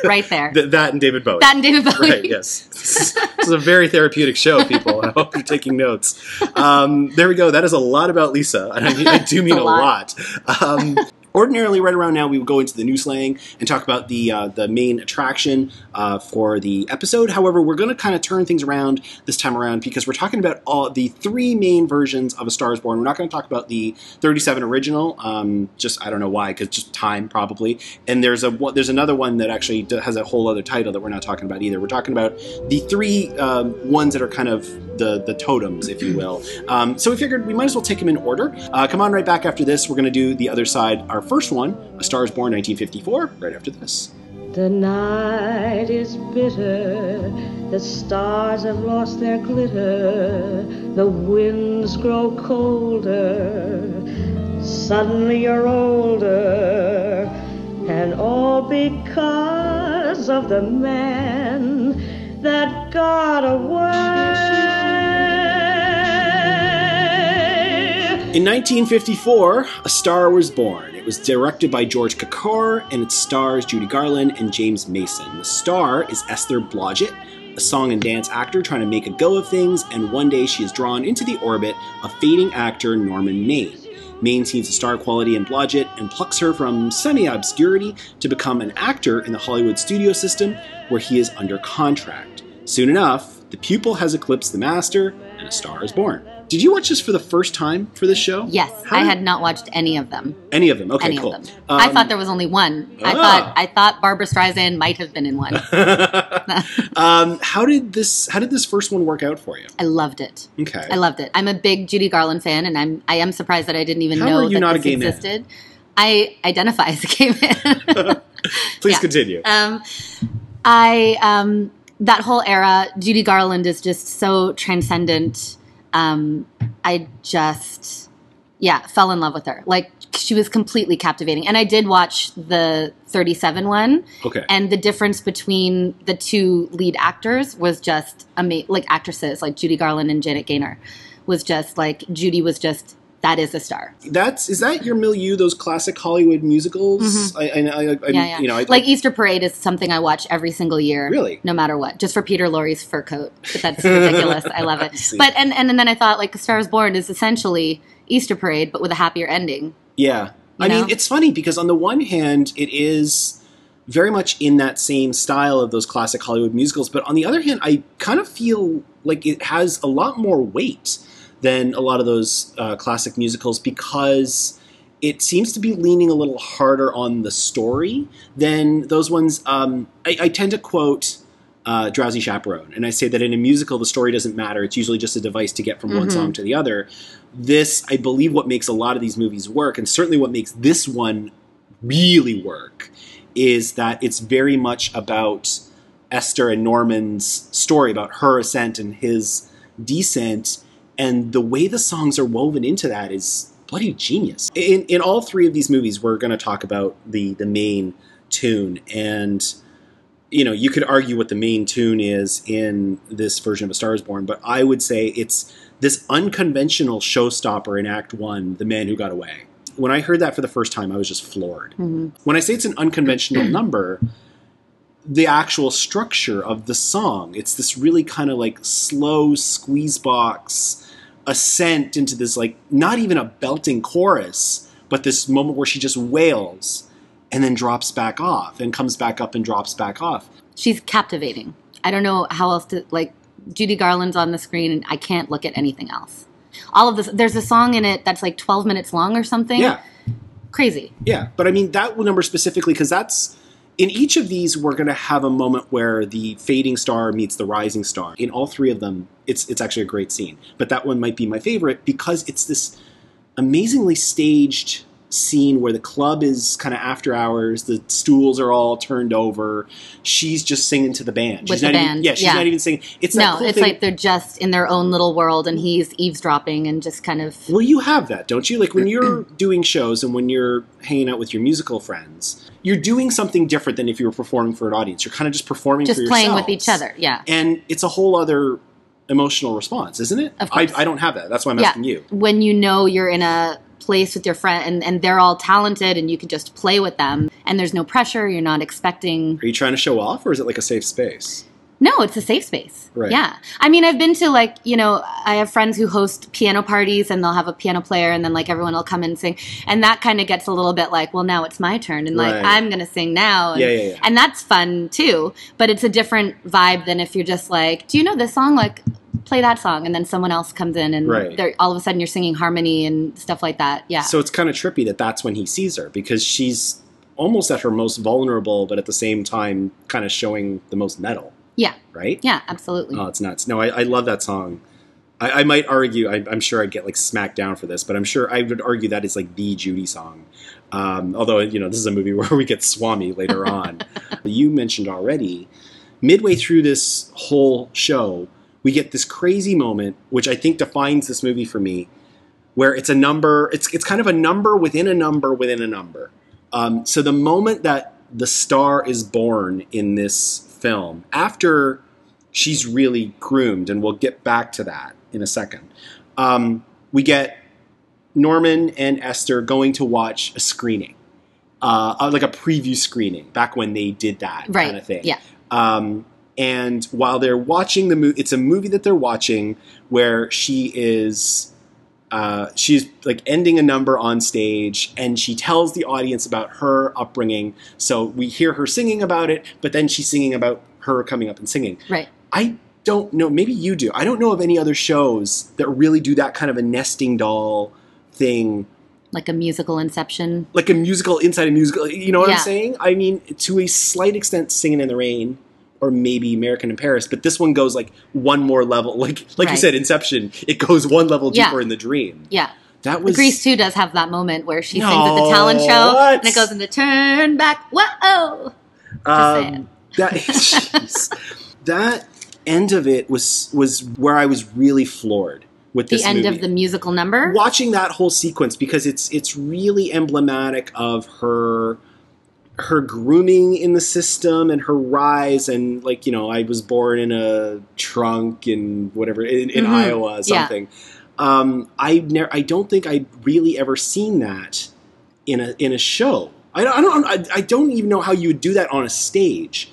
Speaker 3: right there.
Speaker 2: th- that and David Bowie.
Speaker 3: that and David Bowie.
Speaker 2: Right, yes. This is a very therapeutic show, people. I hope you're taking notes. Um, there we go. That is a lot about Lisa. And I, mean, I do mean
Speaker 3: a
Speaker 2: a
Speaker 3: lot.
Speaker 2: lot. Um, Ordinarily, right around now, we would go into the new slang and talk about the uh, the main attraction uh, for the episode. However, we're going to kind of turn things around this time around because we're talking about all the three main versions of A Star Is Born. We're not going to talk about the 37 original. Um, just I don't know why, because just time probably. And there's a there's another one that actually has a whole other title that we're not talking about either. We're talking about the three um, ones that are kind of the the totems, if you will. Um, so we figured we might as well take them in order. Uh, come on, right back after this. We're going to do the other side. Our first one, A Star Is Born, 1954. Right after this.
Speaker 4: The night is bitter, the stars have lost their glitter, the winds grow colder, suddenly you're older, and all because of the man that got away.
Speaker 2: In 1954, A Star Was Born. It was directed by George Cukor and it stars Judy Garland and James Mason. The star is Esther Blodgett, a song and dance actor trying to make a go of things, and one day she is drawn into the orbit of fading actor Norman Maine. Maine sees a star quality in Blodgett and plucks her from semi obscurity to become an actor in the Hollywood studio system where he is under contract. Soon enough, the pupil has eclipsed the master and a star is born. Did you watch this for the first time for this show?
Speaker 3: Yes,
Speaker 2: How
Speaker 3: I
Speaker 2: did-
Speaker 3: had not watched any of them.
Speaker 2: any of them. Okay,
Speaker 3: any
Speaker 2: cool.
Speaker 3: of them. I
Speaker 2: Um,
Speaker 3: thought there was only one. I
Speaker 2: Ah.
Speaker 3: thought I thought Barbra Streisand might have been in one.
Speaker 2: um, how did this? How did this first one work out for you?
Speaker 3: I loved it.
Speaker 2: Okay.
Speaker 3: I loved it. I'm a big Judy Garland fan, and I'm I am surprised that I didn't even
Speaker 2: How
Speaker 3: know that
Speaker 2: not a
Speaker 3: this
Speaker 2: gay man?
Speaker 3: existed. I identify as a gay man.
Speaker 2: Please
Speaker 3: yeah.
Speaker 2: continue.
Speaker 3: um, I um, that whole era, Judy Garland is just so transcendent. Um, I just yeah fell in love with her. Like she was completely captivating, and I did watch the 37 one.
Speaker 2: okay.
Speaker 3: And the difference between the two lead actors was just amazing. Like actresses, like Judy Garland and Janet Gaynor, was just like Judy was just that is a star.
Speaker 2: That's is that your milieu? Those classic Hollywood musicals. I, I, I, I
Speaker 3: Mm-hmm. Yeah, yeah.
Speaker 2: You know, I,
Speaker 3: like Easter Parade is something I watch every single year.
Speaker 2: Really?
Speaker 3: no matter what, just for Peter Lorre's fur coat. But that's ridiculous. I love it.
Speaker 2: see.
Speaker 3: But and and then I thought like A Star Is Born is essentially Easter Parade, but with a happier ending.
Speaker 2: Yeah. I
Speaker 3: You
Speaker 2: mean, it's funny because on the one hand, it is very much in that same style of those classic Hollywood musicals, but on the other hand, I kind of feel like it has a lot more weight than a lot of those uh, classic musicals because it seems to be leaning a little harder on the story than those ones. Um, I, I tend to quote uh, Drowsy Chaperone, and I say that in a musical, the story doesn't matter. It's usually just a device to get from one
Speaker 3: Mhm.
Speaker 2: song to the other. This, I believe, what makes a lot of these movies work, and certainly what makes this one really work, is that it's very much about Esther and Norman's story, about her ascent and his descent, and the way the songs are woven into that is bloody genius. In in all three of these movies, we're going to talk about the the main tune, and you know you could argue what the main tune is in this version of A Star Is Born, but I would say it's this unconventional showstopper in Act One, "The Man Who Got Away." When I heard that for the first time, I was just floored. Mm-hmm. When I say it's an unconventional number, the actual structure of the song. It's this really kind of like slow squeeze box ascent into this like not even a belting chorus, but this moment where she just wails and then drops back off and comes back up and drops back off.
Speaker 3: She's captivating. I don't know how else to like. Judy Garland's on the screen, and I can't look at anything else. All of this. There's a song in it that's like 12 minutes long or something.
Speaker 2: Yeah,
Speaker 3: crazy.
Speaker 2: yeah. But I mean that number specifically because that's in each of these we're going to have a moment where the fading star meets the rising star. In all three of them, it's it's actually a great scene. But that one might be my favorite because it's this amazingly staged scene where the club is kind of after hours, the stools are all turned over. She's just singing to the band.
Speaker 3: With
Speaker 2: she's
Speaker 3: the
Speaker 2: not
Speaker 3: band,
Speaker 2: Even, yeah, she's
Speaker 3: yeah.
Speaker 2: not even singing. It's
Speaker 3: No,
Speaker 2: cool
Speaker 3: it's
Speaker 2: thing-
Speaker 3: like they're just in their own little world, and he's eavesdropping and just kind of.
Speaker 2: Well, you have that, don't you? Like when you're doing shows and when you're hanging out with your musical friends, you're doing something different than if you were performing for an audience. You're kind of just performing
Speaker 3: just
Speaker 2: for
Speaker 3: playing with each other. Yeah.
Speaker 2: And it's a whole other emotional response, isn't it?
Speaker 3: Of
Speaker 2: I,
Speaker 3: course.
Speaker 2: I don't have that. That's why I'm
Speaker 3: Yeah.
Speaker 2: asking you.
Speaker 3: When you know you're in a place with your friend and, and they're all talented and you can just play with them and there's no pressure, you're not expecting.
Speaker 2: Are you trying to show off or is it like a safe space?
Speaker 3: No, it's a safe space.
Speaker 2: Right.
Speaker 3: Yeah. I mean, I've been to like, you know, I have friends who host piano parties and they'll have a piano player and then like everyone will come and sing. And that kind of gets a little bit like, well, now it's my turn and like
Speaker 2: Right.
Speaker 3: I'm going to sing now. And,
Speaker 2: Yeah, yeah, yeah.
Speaker 3: and that's fun too. But it's a different vibe than if you're just like, do you know this song? Like, play that song. And then someone else comes in and
Speaker 2: Right.
Speaker 3: they're, all of a sudden you're singing harmony and stuff like that. Yeah.
Speaker 2: So it's kind of trippy that that's when he sees her because she's almost at her most vulnerable, but at the same time, kind of showing the most metal,
Speaker 3: yeah.
Speaker 2: right?
Speaker 3: Yeah, absolutely.
Speaker 2: Oh, it's nuts. No, I, I love that song. I, I might argue, I, I'm sure I'd get like smacked down for this, but I'm sure I would argue that is like the Judy song. Um, although, you know, this is a movie where we get Swanee later on. you mentioned already, midway through this whole show, we get this crazy moment, which I think defines this movie for me, where it's a number, it's, it's kind of a number within a number within a number. Um, so the moment that the star is born in this film, after she's really groomed, and we'll get back to that in a second, um, we get Norman and Esther going to watch a screening, uh, uh, like a preview screening, back when they did that
Speaker 3: right.
Speaker 2: kind of thing.
Speaker 3: Yeah.
Speaker 2: Um, and while they're watching the movie, it's a movie that they're watching where she is, uh, she's like ending a number on stage, and she tells the audience about her upbringing. So we hear her singing about it, but then she's singing about her coming up and singing.
Speaker 3: Right.
Speaker 2: I don't know. Maybe you do. I don't know of any other shows that really do that kind of a nesting doll thing
Speaker 3: Like a musical inception.
Speaker 2: like a musical inside a musical. You know what
Speaker 3: Yeah.
Speaker 2: I'm saying? I mean, to a slight extent, Singing in the Rain, or maybe American in Paris, but this one goes like one more level. Like like you said, Inception. It goes one level
Speaker 3: Yeah.
Speaker 2: deeper in the dream.
Speaker 3: Yeah.
Speaker 2: That was
Speaker 3: Grease too does have that moment where she
Speaker 2: No,
Speaker 3: sings at the talent show
Speaker 2: what?
Speaker 3: and it goes into turn back. Whoa!
Speaker 2: Um, that that end of it was was where I was really floored with
Speaker 3: The end
Speaker 2: movie.
Speaker 3: of the musical number.
Speaker 2: watching that whole sequence because it's it's really emblematic of her her grooming in the system and her rise and like you know I was born in a trunk and whatever in, in
Speaker 3: Mhm.
Speaker 2: Iowa
Speaker 3: Yeah.
Speaker 2: something. Um, I never I don't think I'd really ever seen that in a in a show. I don't I don't I, I don't even know how you would do that on a stage.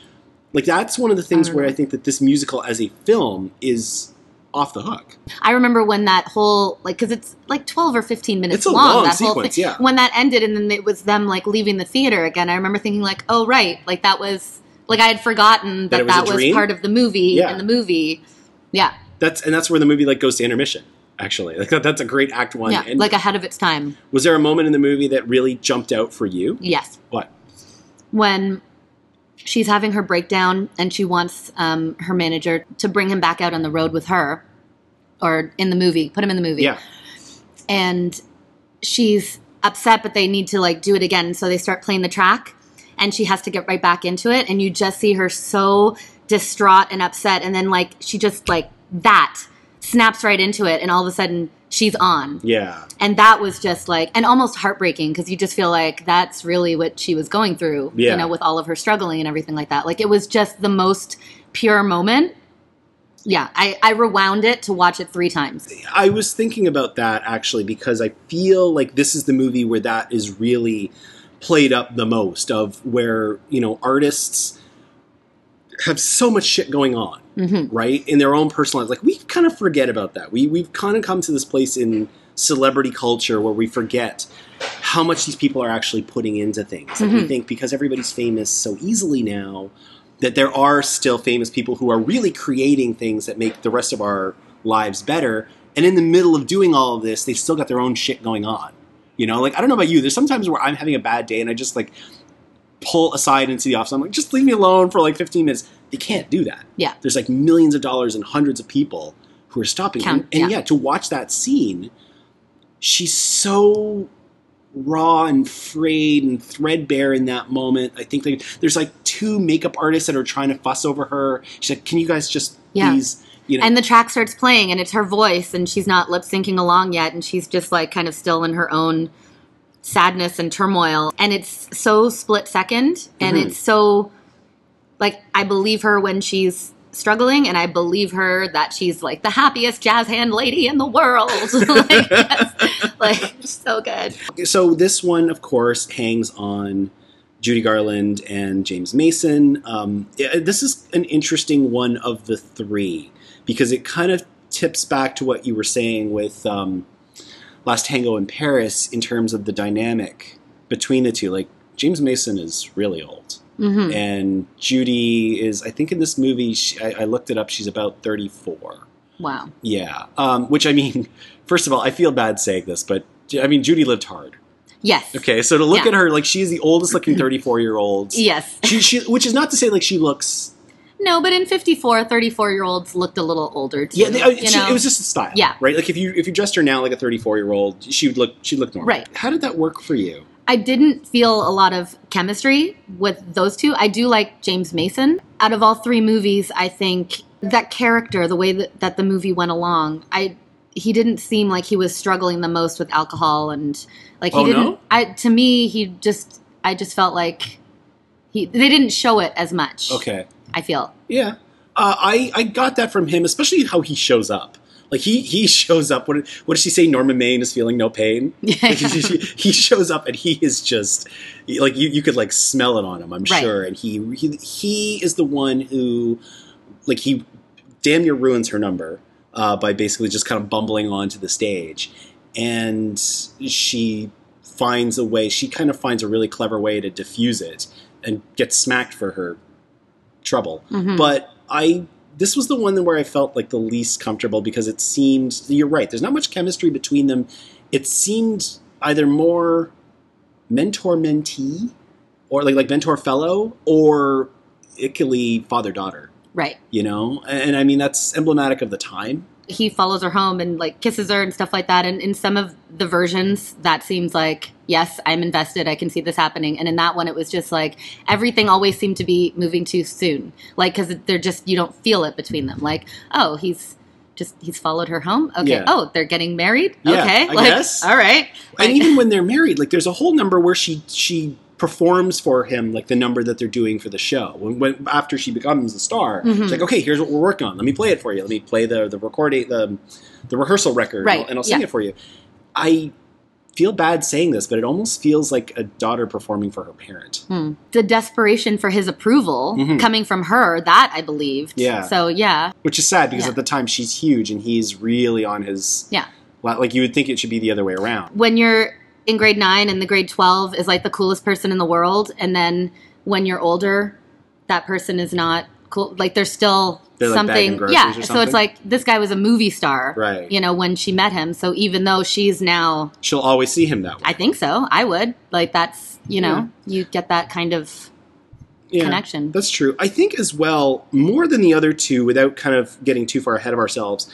Speaker 2: Like that's one of the things
Speaker 3: don't
Speaker 2: where
Speaker 3: know.
Speaker 2: I think that this musical as a film is off the hook.
Speaker 3: I remember when that whole like because it's like twelve or fifteen minutes
Speaker 2: It's a
Speaker 3: long.
Speaker 2: long
Speaker 3: that whole
Speaker 2: sequence,
Speaker 3: thing.
Speaker 2: yeah.
Speaker 3: When that ended, and then it was them like leaving the theater again. I remember thinking like, oh right, like that was like I had forgotten
Speaker 2: That
Speaker 3: that
Speaker 2: was
Speaker 3: that was, part of the movie.
Speaker 2: Yeah.
Speaker 3: In the movie, yeah,
Speaker 2: That's and that's where the movie like goes to intermission. Actually, like that, that's a great act one.
Speaker 3: yeah,
Speaker 2: And
Speaker 3: like ahead of its time.
Speaker 2: was there a moment in the movie that really jumped out for you?
Speaker 3: Yes.
Speaker 2: What?
Speaker 3: when she's having her breakdown and she wants um, her manager to bring him back out on the road with her or in the movie put him in the movie.
Speaker 2: Yeah,
Speaker 3: and she's upset but they need to like do it again so they start playing the track and she has to get right back into it and you just see her so distraught and upset and then like she just like that snaps right into it and all of a sudden she's on.
Speaker 2: Yeah,
Speaker 3: and that was just like and almost heartbreaking because you just feel like that's really what she was going through
Speaker 2: Yeah.
Speaker 3: you know with all of her struggling and everything like that. Like it was just the most pure moment. Yeah i i rewound it to watch it three times.
Speaker 2: I was thinking about that actually because I feel like this is the movie where that is really played up the most of where you know artists have so much shit going on
Speaker 3: hmm
Speaker 2: right? In their own personal lives. Like we kind of forget about that. We we've kind of come to this place in celebrity culture where we forget how much these people are actually putting into things. Like we think because everybody's famous so easily now that there are still famous people who are really creating things that make the rest of our lives better. And in the middle of doing all of this they've still got their own shit going on. You know like i don't know about you. There's sometimes where i'm having a bad day and i just like pull aside into the office. I'm like just leave me alone for like 15 minutes they can't do that
Speaker 3: Yeah.
Speaker 2: there's like millions of dollars and hundreds of people who are stopping
Speaker 3: Count-
Speaker 2: and, and
Speaker 3: yeah.
Speaker 2: yeah to watch that scene she's so raw and frayed and threadbare in that moment i think like, there's like two makeup artists that are trying to fuss over her she's like can you guys just
Speaker 3: Yeah.
Speaker 2: please you know
Speaker 3: and the track starts playing and it's her voice and she's not lip syncing along yet and she's just like kind of still in her own sadness and turmoil and it's so split 2nd and
Speaker 2: Mhm.
Speaker 3: it's so like i believe her when she's struggling and i believe her that she's like the happiest jazz hand lady in the world like, yes, like so good
Speaker 2: so this one of course hangs on Judy Garland and James Mason. Um, yeah, this is an interesting one of the three because it kind of tips back to what you were saying with um, Last Tango in Paris in terms of the dynamic between the two. Like James Mason is really old,
Speaker 3: hmm
Speaker 2: and Judy is. I think in this movie, she, I, I looked it up. She's about thirty-four.
Speaker 3: Wow.
Speaker 2: Yeah, um, which I mean, first of all, I feel bad saying this, but I mean, Judy lived hard.
Speaker 3: Yes.
Speaker 2: Okay, so to look
Speaker 3: Yeah.
Speaker 2: at her, like she's the oldest looking thirty-four-year-old.
Speaker 3: Yes.
Speaker 2: She, she, which is not to say like she looks.
Speaker 3: No, but in 54, 34 year olds looked a little older too.
Speaker 2: Yeah, they- uh, she- it was just a style.
Speaker 3: Yeah.
Speaker 2: right. Like if you if you dressed her now like a thirty-four-year-old, she would look she would look normal.
Speaker 3: Right.
Speaker 2: How did that work for you?
Speaker 3: I didn't feel a lot of chemistry with those two. I do like James Mason. Out of all three movies, I think that character, the way that, that the movie went along, I he didn't seem like he was struggling the most with alcohol and like he
Speaker 2: Oh,
Speaker 3: didn't
Speaker 2: no?
Speaker 3: I to me he just I just felt like he they didn't show it as much.
Speaker 2: Okay.
Speaker 3: I feel.
Speaker 2: Yeah, uh, I I got that from him, especially how he shows up. Like he he shows up. What what does she say? Norman Maine is feeling no pain.
Speaker 3: Yeah.
Speaker 2: Like, he, he- shows up and he is just like you, you could like smell it on him i'm
Speaker 3: Right.
Speaker 2: sure and he, he he is the one who like he damn near ruins her number uh, by basically just kind of bumbling onto the stage and she finds a way she kind of finds a really clever way to diffuse it and gets smacked for her trouble
Speaker 3: Mhm.
Speaker 2: but i this was the one where i felt like the least comfortable because it seemed you're right there's not much chemistry between them. It seemed either more mentor mentee or like like mentor fellow or ickily father daughter
Speaker 3: right.
Speaker 2: you know? And, and i mean that's emblematic of the time
Speaker 3: he follows her home and like kisses her and stuff like that. And in some of the versions, that seems like, yes, I'm invested. I can see this happening. And in that one, it was just like everything always seemed to be moving too soon. Like, because they're just, you don't feel it between them. Like, oh, he's just, he's followed her home. Okay.
Speaker 2: Yeah.
Speaker 3: Oh, they're getting married.
Speaker 2: Yeah,
Speaker 3: okay.
Speaker 2: I
Speaker 3: like,
Speaker 2: guess.
Speaker 3: all right.
Speaker 2: and even when they're married like there's a whole number where she she performs for him like the number that they're doing for the show when, when after she becomes a star
Speaker 3: Mhm.
Speaker 2: she's like okay here's what we're working on let me play it for you let me play the the recording the the rehearsal record and I'll- and I'll sing
Speaker 3: yeah.
Speaker 2: it for you i feel bad saying this but it almost feels like a daughter performing for her parent
Speaker 3: Hmm. The desperation for his approval
Speaker 2: Mhm.
Speaker 3: coming from her, that I believed.
Speaker 2: Yeah.
Speaker 3: So, yeah.
Speaker 2: which is sad because
Speaker 3: Yeah.
Speaker 2: at the time she's huge and he's really on his
Speaker 3: Yeah.
Speaker 2: like you would think it should be the other way around
Speaker 3: when you're in grade 9 and the grade 12 is like the coolest person in the world and then when you're older that person is not cool like there's still
Speaker 2: They're,
Speaker 3: something
Speaker 2: groceries
Speaker 3: yeah
Speaker 2: or
Speaker 3: so it's like this guy was a movie star
Speaker 2: Right.
Speaker 3: you know when she met him so even though she's now
Speaker 2: she'll always see him that way
Speaker 3: i think so i would like that's you know you get that kind of
Speaker 2: Yeah.
Speaker 3: connection
Speaker 2: That's true. I think as well, more than the other two, without kind of getting too far ahead of ourselves,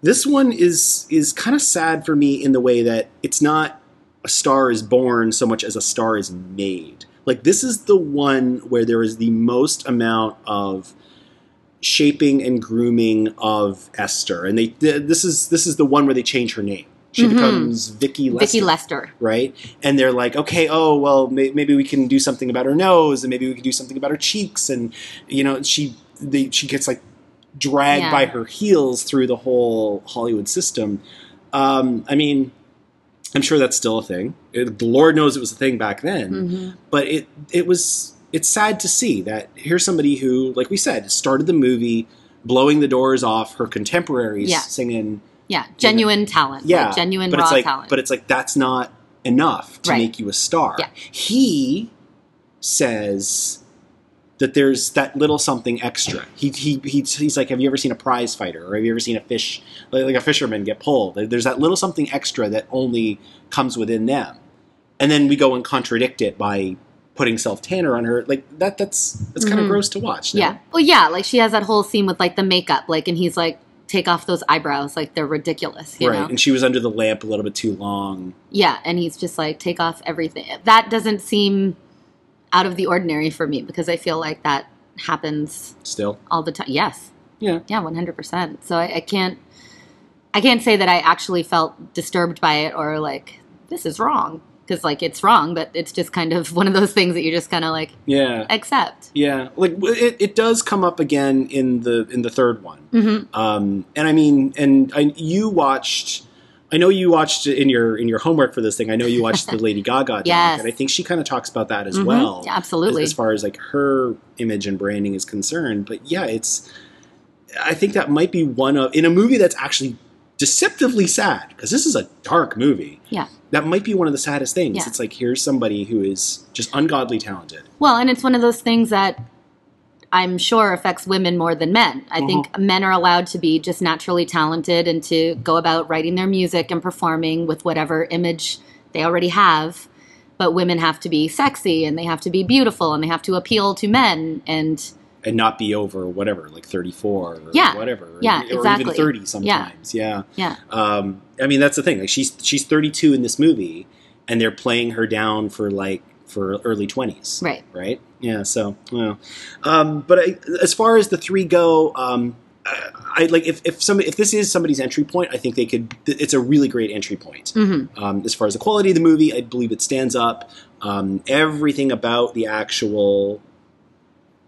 Speaker 2: this one is is kind of sad for me in the way that it's not a star is born so much as a star is made. Like this is the one where there is the most amount of shaping and grooming of Esther, and they th- this is this is the one where they change her name. She
Speaker 3: Mhm.
Speaker 2: becomes Vicky Lester
Speaker 3: vicky lester
Speaker 2: right? And they're like, okay, oh well, may- maybe we can do something about her nose, and maybe we can do something about her cheeks, and you know, she they, she gets like dragged
Speaker 3: Yeah.
Speaker 2: by her heels through the whole Hollywood system. Um, I mean, I'm sure that's still a thing. It, the Lord knows it was a thing back then,
Speaker 3: hmm
Speaker 2: but it it was it's sad to see that here's somebody who, like we said, started the movie blowing the doors off her contemporaries,
Speaker 3: Yeah.
Speaker 2: singing
Speaker 3: yeah genuine talent
Speaker 2: yeah,
Speaker 3: like genuine
Speaker 2: but
Speaker 3: raw
Speaker 2: it's like,
Speaker 3: talent
Speaker 2: But it's like that's not enough to
Speaker 3: Right.
Speaker 2: make you a star.
Speaker 3: Yeah.
Speaker 2: He says that there's that little something extra. He, he, he he's like, have you ever seen a prize fighter, or have you ever seen a fish like, like a fisherman get pulled? There's that little something extra that only comes within them, and then we go and contradict it by putting self tanner on her. Like that. That's that's kind of
Speaker 3: Mhm.
Speaker 2: gross to watch. no?
Speaker 3: Yeah. Well, yeah, like she has that whole scene with like the makeup, like, and he's like, take off those eyebrows, like they're ridiculous, you
Speaker 2: right.
Speaker 3: know?
Speaker 2: And she was under the lamp a little bit too long.
Speaker 3: Yeah, and he's just like, take off everything. That doesn't seem out of the ordinary for me because I feel like that happens
Speaker 2: Still.
Speaker 3: all the time. Yes.
Speaker 2: Yeah.
Speaker 3: Yeah, one hundred percent. So I, I can't, I can't say that I actually felt disturbed by it or like this is wrong because like it's wrong, but it's just kind of one of those things that you just kind of like
Speaker 2: Yeah.
Speaker 3: accept.
Speaker 2: Yeah, like it, it does come up again in the in the third one,
Speaker 3: hmm
Speaker 2: um, and I mean, and I, you watched. I know you watched in your in your homework for this thing. I know you watched the Lady Gaga
Speaker 3: Yes.
Speaker 2: and I think she kind of talks about that as
Speaker 3: Mhm.
Speaker 2: well.
Speaker 3: Yeah, absolutely.
Speaker 2: As, as far as like her image and branding is concerned. But yeah, it's. I think that might be one of in a movie that's actually deceptively sad because this is a dark movie.
Speaker 3: Yeah.
Speaker 2: That might be one of the saddest things.
Speaker 3: Yeah.
Speaker 2: It's like here's somebody who is just ungodly talented.
Speaker 3: Well, and it's one of those things that I'm sure affects women more than men. I think men are allowed to be just naturally talented and to go about writing their music and performing with whatever image they already have. But women have to be sexy and they have to be beautiful and they have to appeal to men. And
Speaker 2: and not be over whatever, like 34 or
Speaker 3: Yeah.
Speaker 2: whatever. or-
Speaker 3: Yeah,
Speaker 2: or, even
Speaker 3: exactly.
Speaker 2: 30 sometimes. Yeah.
Speaker 3: yeah,
Speaker 2: Um, I mean, that's the thing. Like she's she's 32 in this movie, and they're playing her down for like for early 20s.
Speaker 3: right.
Speaker 2: Right. Yeah. So, well, um, but I, as far as the three go, um, I, I like if if some if this is somebody's entry point, I think they could. It's a really great entry point.
Speaker 3: hmm
Speaker 2: Um, as far as the quality of the movie, I believe it stands up. Um, everything about the actual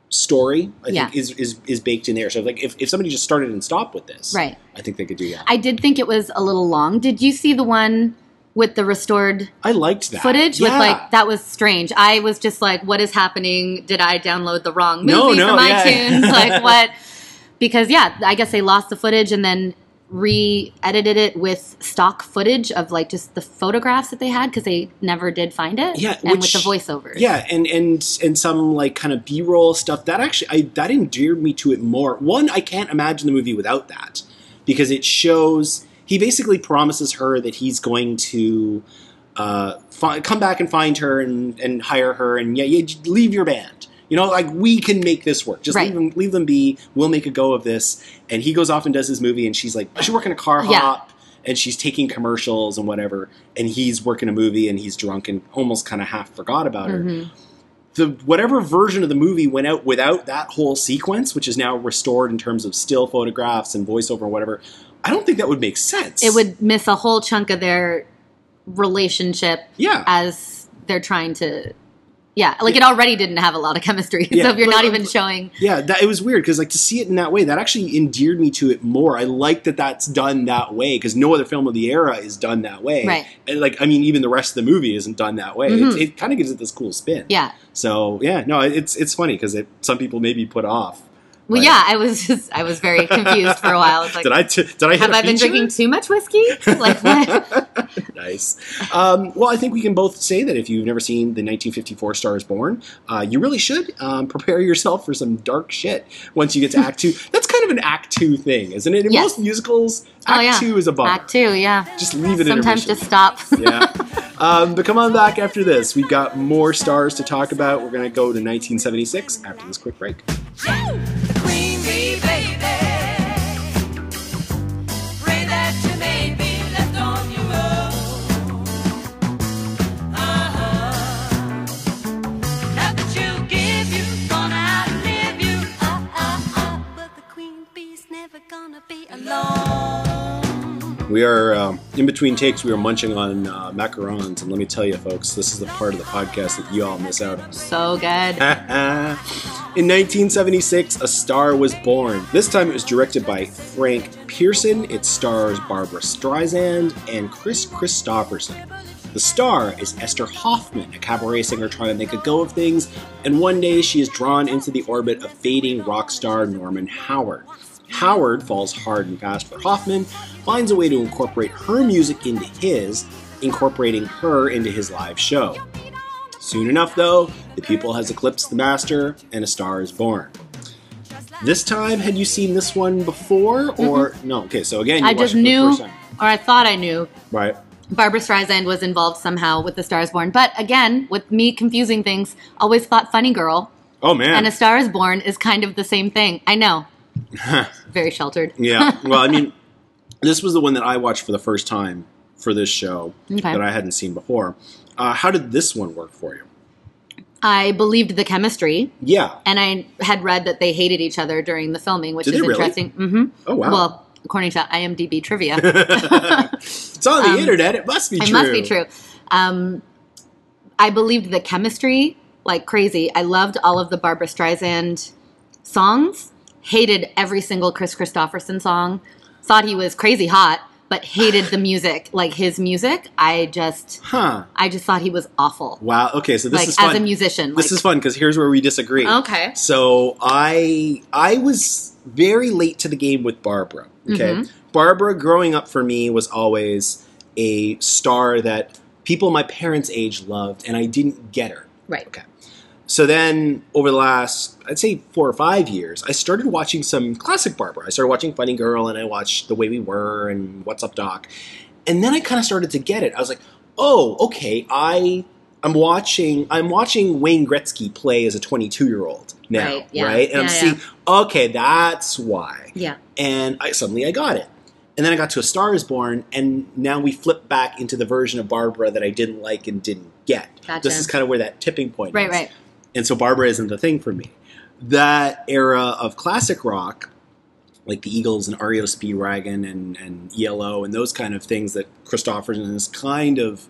Speaker 2: story, I
Speaker 3: Yeah.
Speaker 2: think, is, is is baked in there. So, like, if, if somebody just started and stopped with this,
Speaker 3: Right.
Speaker 2: I think they could do that.
Speaker 3: I did think it was a little long. Did you see the one with the restored
Speaker 2: I liked that
Speaker 3: footage with
Speaker 2: Yeah.
Speaker 3: like that was strange. I was just like, what is happening? Did I download the wrong movie
Speaker 2: No, no,
Speaker 3: from
Speaker 2: yeah.
Speaker 3: iTunes? like what? Because yeah, I guess they lost the footage and then re-edited it with stock footage of like just the photographs that they had because they never did find it.
Speaker 2: Yeah,
Speaker 3: and with the voiceovers.
Speaker 2: Yeah, and and and some like kind of B roll stuff that actually I that endeared me to it more. One, I can't imagine the movie without that because it shows he basically promises her that he's going to uh, fi- come back and find her and and hire her and yeah, yeah, leave your band. You know, like we can make this work. Just
Speaker 3: Right.
Speaker 2: leave them, leave them be. We'll make a go of this. And he goes off and does his movie, and she's like, she's working a car
Speaker 3: Yeah.
Speaker 2: hop, and she's taking commercials and whatever. And he's working a movie, and he's drunk and almost kind of half forgot about her
Speaker 3: Mhm.
Speaker 2: the whatever version of the movie went out without that whole sequence, which is now restored in terms of still photographs and voiceover and whatever. I don't think that would make sense.
Speaker 3: It would miss a whole chunk of their relationship
Speaker 2: yeah.
Speaker 3: as they're trying to. Yeah, like it already didn't have a lot of chemistry.
Speaker 2: Yeah,
Speaker 3: so if you're
Speaker 2: but-
Speaker 3: not even showing
Speaker 2: Yeah, that it was weird because like to see it in that way, that actually endeared me to it more. I like that that's done that way because no other film of the era is done that way.
Speaker 3: Right.
Speaker 2: And like, I mean, even the rest of the movie isn't done that way.
Speaker 3: Mhm.
Speaker 2: It, it kind of gives it this cool spin.
Speaker 3: yeah.
Speaker 2: So yeah, no, it's it's funny because some people may be put off.
Speaker 3: Well,
Speaker 2: Right.
Speaker 3: yeah, I was just I was very confused for a while. It's like,
Speaker 2: did I t- did I
Speaker 3: have I been drinking too much whiskey? Like
Speaker 2: nice. Um, well, I think we can both say that if you've never seen the 1954 Star is Born, uh, you really should um, prepare yourself for some dark shit once you get to Act Two. That's kind of an Act Two thing, isn't it? In
Speaker 3: Yes.
Speaker 2: most musicals, Act
Speaker 3: oh yeah,
Speaker 2: Two is a bummer.
Speaker 3: Act two, yeah.
Speaker 2: Just leave it.
Speaker 3: Sometimes just stop.
Speaker 2: yeah. Um, but come on back after this. We've got more stars to talk about. We're going to go to 1976 after this quick break.
Speaker 5: Uh-huh. Bee's never gonna be alone.
Speaker 2: We are um, in between takes. We are munching on uh, macarons, and let me tell you, folks, this is the part of the podcast that you all miss out on.
Speaker 3: so good.
Speaker 2: In 1976, A Star Was Born. This time it was directed by Frank Pierson. It stars Barbra Streisand and Kris Kristofferson. The star is Esther Hoffman, a cabaret singer trying to make a go of things, and one day she is drawn into the orbit of fading rock star Norman Howard. Howard falls hard and fast for Hoffman, finds a way to incorporate her music into his, incorporating her into his live show. Soon enough, though, the pupil has eclipsed the master, and a star is born. This time, had you seen this one before, or mm-hmm. no? Okay, so again, you
Speaker 3: I just knew, or I thought I knew,
Speaker 2: right?
Speaker 3: Barbra Streisand was involved somehow with The Star is Born. But again, with me confusing things, always thought Funny Girl
Speaker 2: Oh man,
Speaker 3: and A Star is Born is kind of the same thing. I know. Very sheltered.
Speaker 2: yeah. Well, I mean, this was the one that I watched for the first time for this show
Speaker 3: Okay.
Speaker 2: that I hadn't seen before. Uh, how did this one work for you?
Speaker 3: I believed the chemistry,
Speaker 2: Yeah.
Speaker 3: and I had read that they hated each other during the filming, which
Speaker 2: Did
Speaker 3: is
Speaker 2: they really?
Speaker 3: interesting. hmm
Speaker 2: Oh wow.
Speaker 3: Well, according to IMDb trivia,
Speaker 2: it's on the
Speaker 3: um,
Speaker 2: internet. It must be
Speaker 3: it
Speaker 2: true.
Speaker 3: It must be true. Um, I believed the chemistry like crazy. I loved all of the Barbra Streisand songs. Hated every single Kris Kristofferson song. Thought he was crazy hot, but hated the music, like his music. I just,
Speaker 2: Huh.
Speaker 3: I just thought he was awful.
Speaker 2: Wow. Okay, so this
Speaker 3: like
Speaker 2: is
Speaker 3: as a musician.
Speaker 2: This
Speaker 3: like-
Speaker 2: is fun because here's where we disagree.
Speaker 3: Okay.
Speaker 2: So I I was very late to the game with Barbra. Okay.
Speaker 3: Mhm.
Speaker 2: Barbra growing up for me was always a star that people my parents' age loved, and I didn't get her.
Speaker 3: right.
Speaker 2: Okay. So then, over the last, I'd say four or five years, I started watching some classic Barbra. I started watching Funny Girl, and I watched The Way We Were and What's Up Doc, and then I kind of started to get it. I was like, oh, okay, I, I'm watching, I'm watching Wayne Gretzky play as a 22 year old now, right?
Speaker 3: Right, yeah.
Speaker 2: And I'm
Speaker 3: Yeah,
Speaker 2: seeing, okay, that's why
Speaker 3: Yeah.
Speaker 2: and I suddenly I got it. And then I got to A Star Is Born, and now we flip back into the version of Barbra that I didn't like and didn't get.
Speaker 3: Gotcha.
Speaker 2: This is kind of where that tipping point
Speaker 3: Right,
Speaker 2: is.
Speaker 3: right.
Speaker 2: And so Barbra isn't the thing for me. That era of classic rock, like the Eagles and REO Speedwagon and, and ELO and those kind of things that Kristofferson is kind of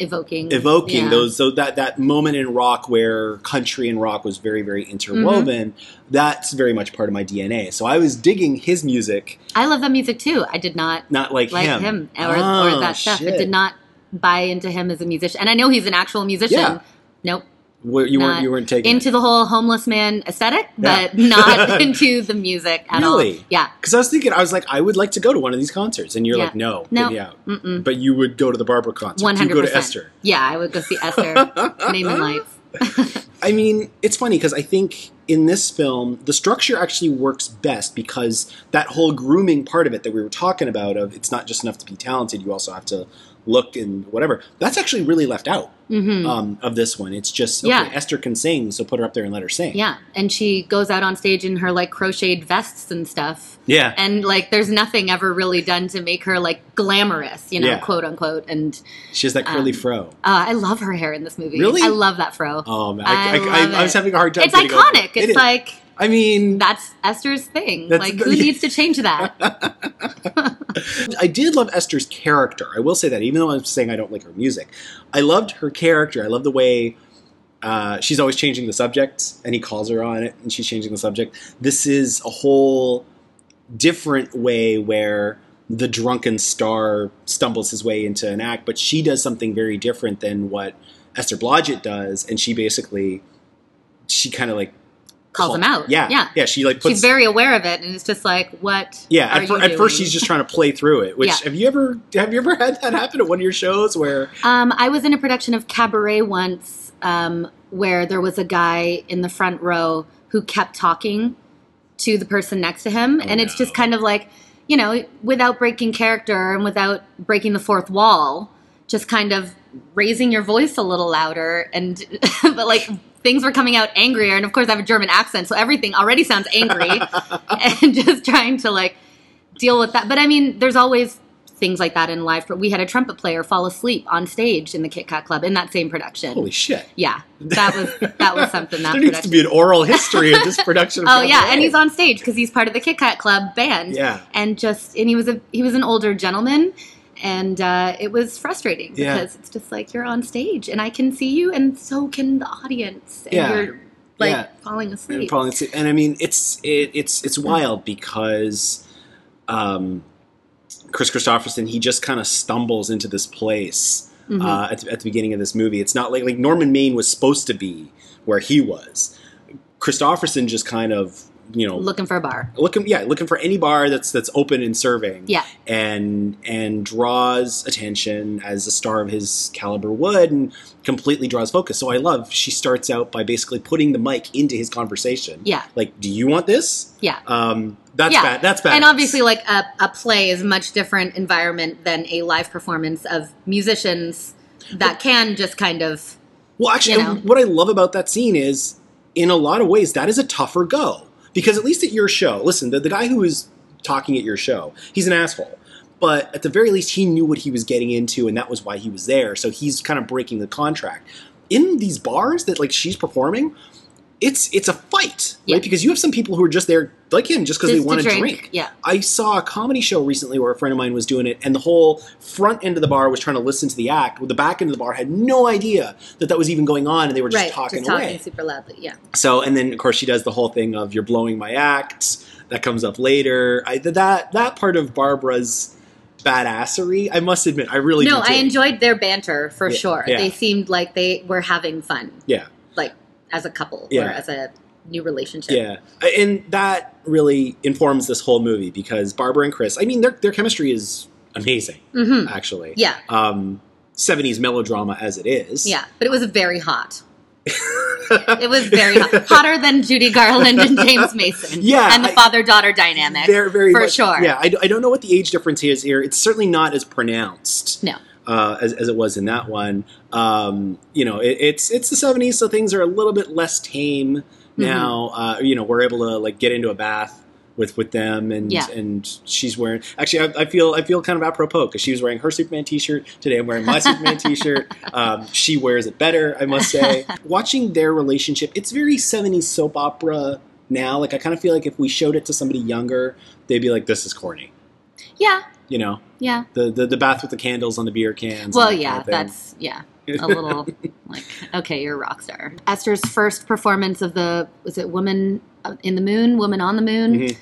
Speaker 3: Evoking.
Speaker 2: evoking
Speaker 3: yeah.
Speaker 2: those so that that moment in rock where country and rock was very very interwoven mm-hmm. that's very much part of my dna so i was digging his music
Speaker 3: I love that music too. I did not
Speaker 2: not like,
Speaker 3: like
Speaker 2: him,
Speaker 3: him, or,
Speaker 2: Oh,
Speaker 3: or ah, that stuff. I did not buy into him as a musician. And I know he's an actual musician.
Speaker 2: Yeah.
Speaker 3: Nope.
Speaker 2: Where you weren't you weren't taking
Speaker 3: into the whole homeless man aesthetic,
Speaker 2: Yeah.
Speaker 3: but not into the music at
Speaker 2: Really?
Speaker 3: all. Yeah.
Speaker 2: because i was thinking i was like i would like to go to one of these concerts and you're
Speaker 3: Yeah.
Speaker 2: like no
Speaker 3: No.
Speaker 2: get but you would go to the barbra concert
Speaker 3: One
Speaker 2: you
Speaker 3: hundred
Speaker 2: go to
Speaker 3: percent.
Speaker 2: esther
Speaker 3: Yeah, I would go see Esther. Name and Lights.
Speaker 2: I mean, it's funny because I think in this film, the structure actually works best because that whole grooming part of it that we were talking about of it's not just enough to be talented, you also have to look and whatever. That's actually really left out
Speaker 3: hmm
Speaker 2: um, of this one. It's just okay,
Speaker 3: Yeah.
Speaker 2: Esther can sing, so put her up there and let her sing.
Speaker 3: Yeah, and she goes out on stage in her like crocheted vests and stuff.
Speaker 2: yeah,
Speaker 3: And like, there's nothing ever really done to make her like glamorous, you know,
Speaker 2: Yeah.
Speaker 3: quote unquote. And
Speaker 2: she has that curly
Speaker 3: um,
Speaker 2: fro.
Speaker 3: uh, I love her hair in this movie.
Speaker 2: Really?
Speaker 3: I love that fro.
Speaker 2: Oh man,
Speaker 3: I
Speaker 2: I, I, I, was having a hard time.
Speaker 3: it's
Speaker 2: over
Speaker 3: iconic.
Speaker 2: it. It
Speaker 3: It's
Speaker 2: is.
Speaker 3: like
Speaker 2: I mean,
Speaker 3: that's Esther's thing.
Speaker 2: That's
Speaker 3: like,
Speaker 2: the-
Speaker 3: who needs to change that?
Speaker 2: I did love Esther's character. I will say that, even though I'm saying I don't like her music, I loved her character. I love the way uh, she's always changing the subject, and he calls her on it, and she's changing the subject. This is a whole different way where the drunken star stumbles his way into an act, but she does something very different than what Esther Blodgett does, and she basically she kind of like
Speaker 3: Calls
Speaker 2: call-
Speaker 3: him out.
Speaker 2: Yeah,
Speaker 3: Yeah.
Speaker 2: yeah. She like puts
Speaker 3: She's very aware of it, and it's just like, what?
Speaker 2: yeah,
Speaker 3: are
Speaker 2: at, fir- at first she's just trying to play through it. Which
Speaker 3: Yeah.
Speaker 2: have you ever have you ever had that happen at one of your shows where
Speaker 3: Um, I was in a production of Cabaret once um, where there was a guy in the front row who kept talking to the person next to him.
Speaker 2: Oh,
Speaker 3: and it's just kind of like, you know, without breaking character and without breaking the fourth wall, just kind of raising your voice a little louder. And, but like, things were coming out angrier. And of course, I have a German accent, so everything already sounds angry. and just trying to like deal with that. But I mean, there's always things like that in live. We had a trumpet player fall asleep on stage in the Kit Kat Club in that same production.
Speaker 2: holy shit?
Speaker 3: Yeah, that was that was something that
Speaker 2: there needs to be an oral history of this production.
Speaker 3: Oh yeah, and he's on stage because he's part of the Kit Kat Club band.
Speaker 2: Yeah.
Speaker 3: and just and he was a he was an older gentleman. And uh, it was frustrating
Speaker 2: Yeah.
Speaker 3: because it's just like you're on stage and I can see you, and so can the audience. And
Speaker 2: Yeah.
Speaker 3: you're like
Speaker 2: Yeah.
Speaker 3: falling
Speaker 2: and,
Speaker 3: asleep.
Speaker 2: falling asleep. and I mean it's it, it's it's wild because um, Kris Kristofferson he just kind of stumbles into this place
Speaker 3: Mhm.
Speaker 2: uh, at, the, at the beginning of this movie. It's not like like Norman Maine was supposed to be where he was. Kristofferson just kind of you know
Speaker 3: Looking for a bar.
Speaker 2: looking yeah looking for any bar that's that's open and serving
Speaker 3: Yeah.
Speaker 2: and and draws attention as a star of his caliber would and completely draws focus so i love she starts out by basically putting the mic into his conversation
Speaker 3: Yeah.
Speaker 2: like do you want this
Speaker 3: Yeah.
Speaker 2: um that's
Speaker 3: Yeah.
Speaker 2: bad that's bad
Speaker 3: And obviously, like a, a play is a much different environment than a live performance of musicians that can just kind of.
Speaker 2: Well, actually,
Speaker 3: you know.
Speaker 2: what I love about that scene is, in a lot of ways, that is a tougher go. Because at least at your show, listen, the, the guy who is talking at your show, he's an asshole. But at the very least, he knew what he was getting into, and that was why he was there. So he's kind of breaking the contract. In these bars that like she's performing, it's it's a fight,
Speaker 3: Yeah.
Speaker 2: right? Because you have some people who are just there like him just because they want to
Speaker 3: drink,
Speaker 2: drink.
Speaker 3: yeah.
Speaker 2: I saw a comedy show recently where a friend of mine was doing it, and the whole front end of the bar was trying to listen to the act. Well, the back end of the bar had no idea that that was even going on, and they were just
Speaker 3: right.
Speaker 2: talking
Speaker 3: just talking
Speaker 2: away.
Speaker 3: super loudly. Yeah.
Speaker 2: So, and then of course she does the whole thing of "you're blowing my act." That comes up later. I that that part of Barbra's badassery. I must admit, I really
Speaker 3: no, I enjoyed their banter for
Speaker 2: Yeah,
Speaker 3: sure.
Speaker 2: yeah.
Speaker 3: They seemed like they were having fun,
Speaker 2: Yeah,
Speaker 3: as a couple
Speaker 2: Yeah.
Speaker 3: or as a new relationship.
Speaker 2: yeah, and that really informs this whole movie because Barbra and Kris. I mean, their their chemistry is amazing,
Speaker 3: hmm
Speaker 2: actually.
Speaker 3: Yeah.
Speaker 2: Um, 70s melodrama as it is.
Speaker 3: Yeah, but it was very hot. it was very hot. Hotter than Judy Garland and James Mason.
Speaker 2: Yeah,
Speaker 3: And the father daughter dynamic.
Speaker 2: They're very
Speaker 3: For
Speaker 2: much-
Speaker 3: sure.
Speaker 2: Yeah, I, I don't know what the age difference is here. It's certainly not as pronounced.
Speaker 3: No.
Speaker 2: Uh, as, as it was in that one. Um, you know, it, it's it's the seventies, so things are a little bit less tame
Speaker 3: Mm-hmm.
Speaker 2: now. Uh, you know, we're able to like get into a bath with with them, and
Speaker 3: Yeah.
Speaker 2: and she's wearing. Actually, I, I feel I feel kind of apropos because she was wearing her Superman T-shirt today. I'm wearing my Superman T-shirt. Um, she wears it better, I must say. Watching their relationship, it's very seventies soap opera now. Like I kind of feel like if we showed it to somebody younger, they'd be like, "This is corny."
Speaker 3: Yeah,
Speaker 2: You know,
Speaker 3: yeah.
Speaker 2: the the, the bath with the candles on the beer cans.
Speaker 3: Well,
Speaker 2: that
Speaker 3: yeah,
Speaker 2: kind of
Speaker 3: that's yeah, a little like okay, you're a rock star. Esther's first performance of the was it Woman in the Moon, Woman on the Moon.
Speaker 2: Mhm.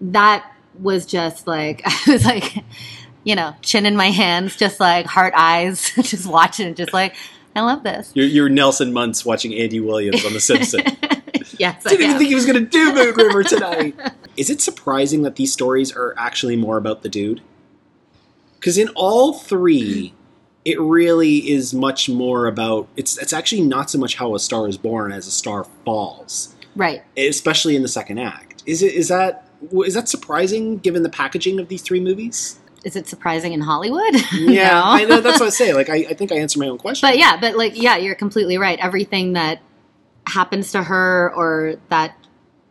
Speaker 3: That was just like I was like, you know, chin in my hands, just like heart eyes, just watching just like I love this.
Speaker 2: You're, you're Nelson Muntz watching Andy Williams on The Simpsons.
Speaker 3: Yes, I
Speaker 2: Didn't even think he was going to do Moon River tonight. Is it surprising that these stories are actually more about the dude? Because in all three, it really is much more about it's. It's actually not so much how a star is born as a star falls,
Speaker 3: right.
Speaker 2: especially in the second act. Is it? Is that? Is that surprising given the packaging of these three movies?
Speaker 3: Is it surprising in Hollywood?
Speaker 2: Yeah,
Speaker 3: No.
Speaker 2: I know. That's what I say. Like, I, I think I answered my own question.
Speaker 3: But yeah, but like yeah, you're completely right. Everything that happens to her or that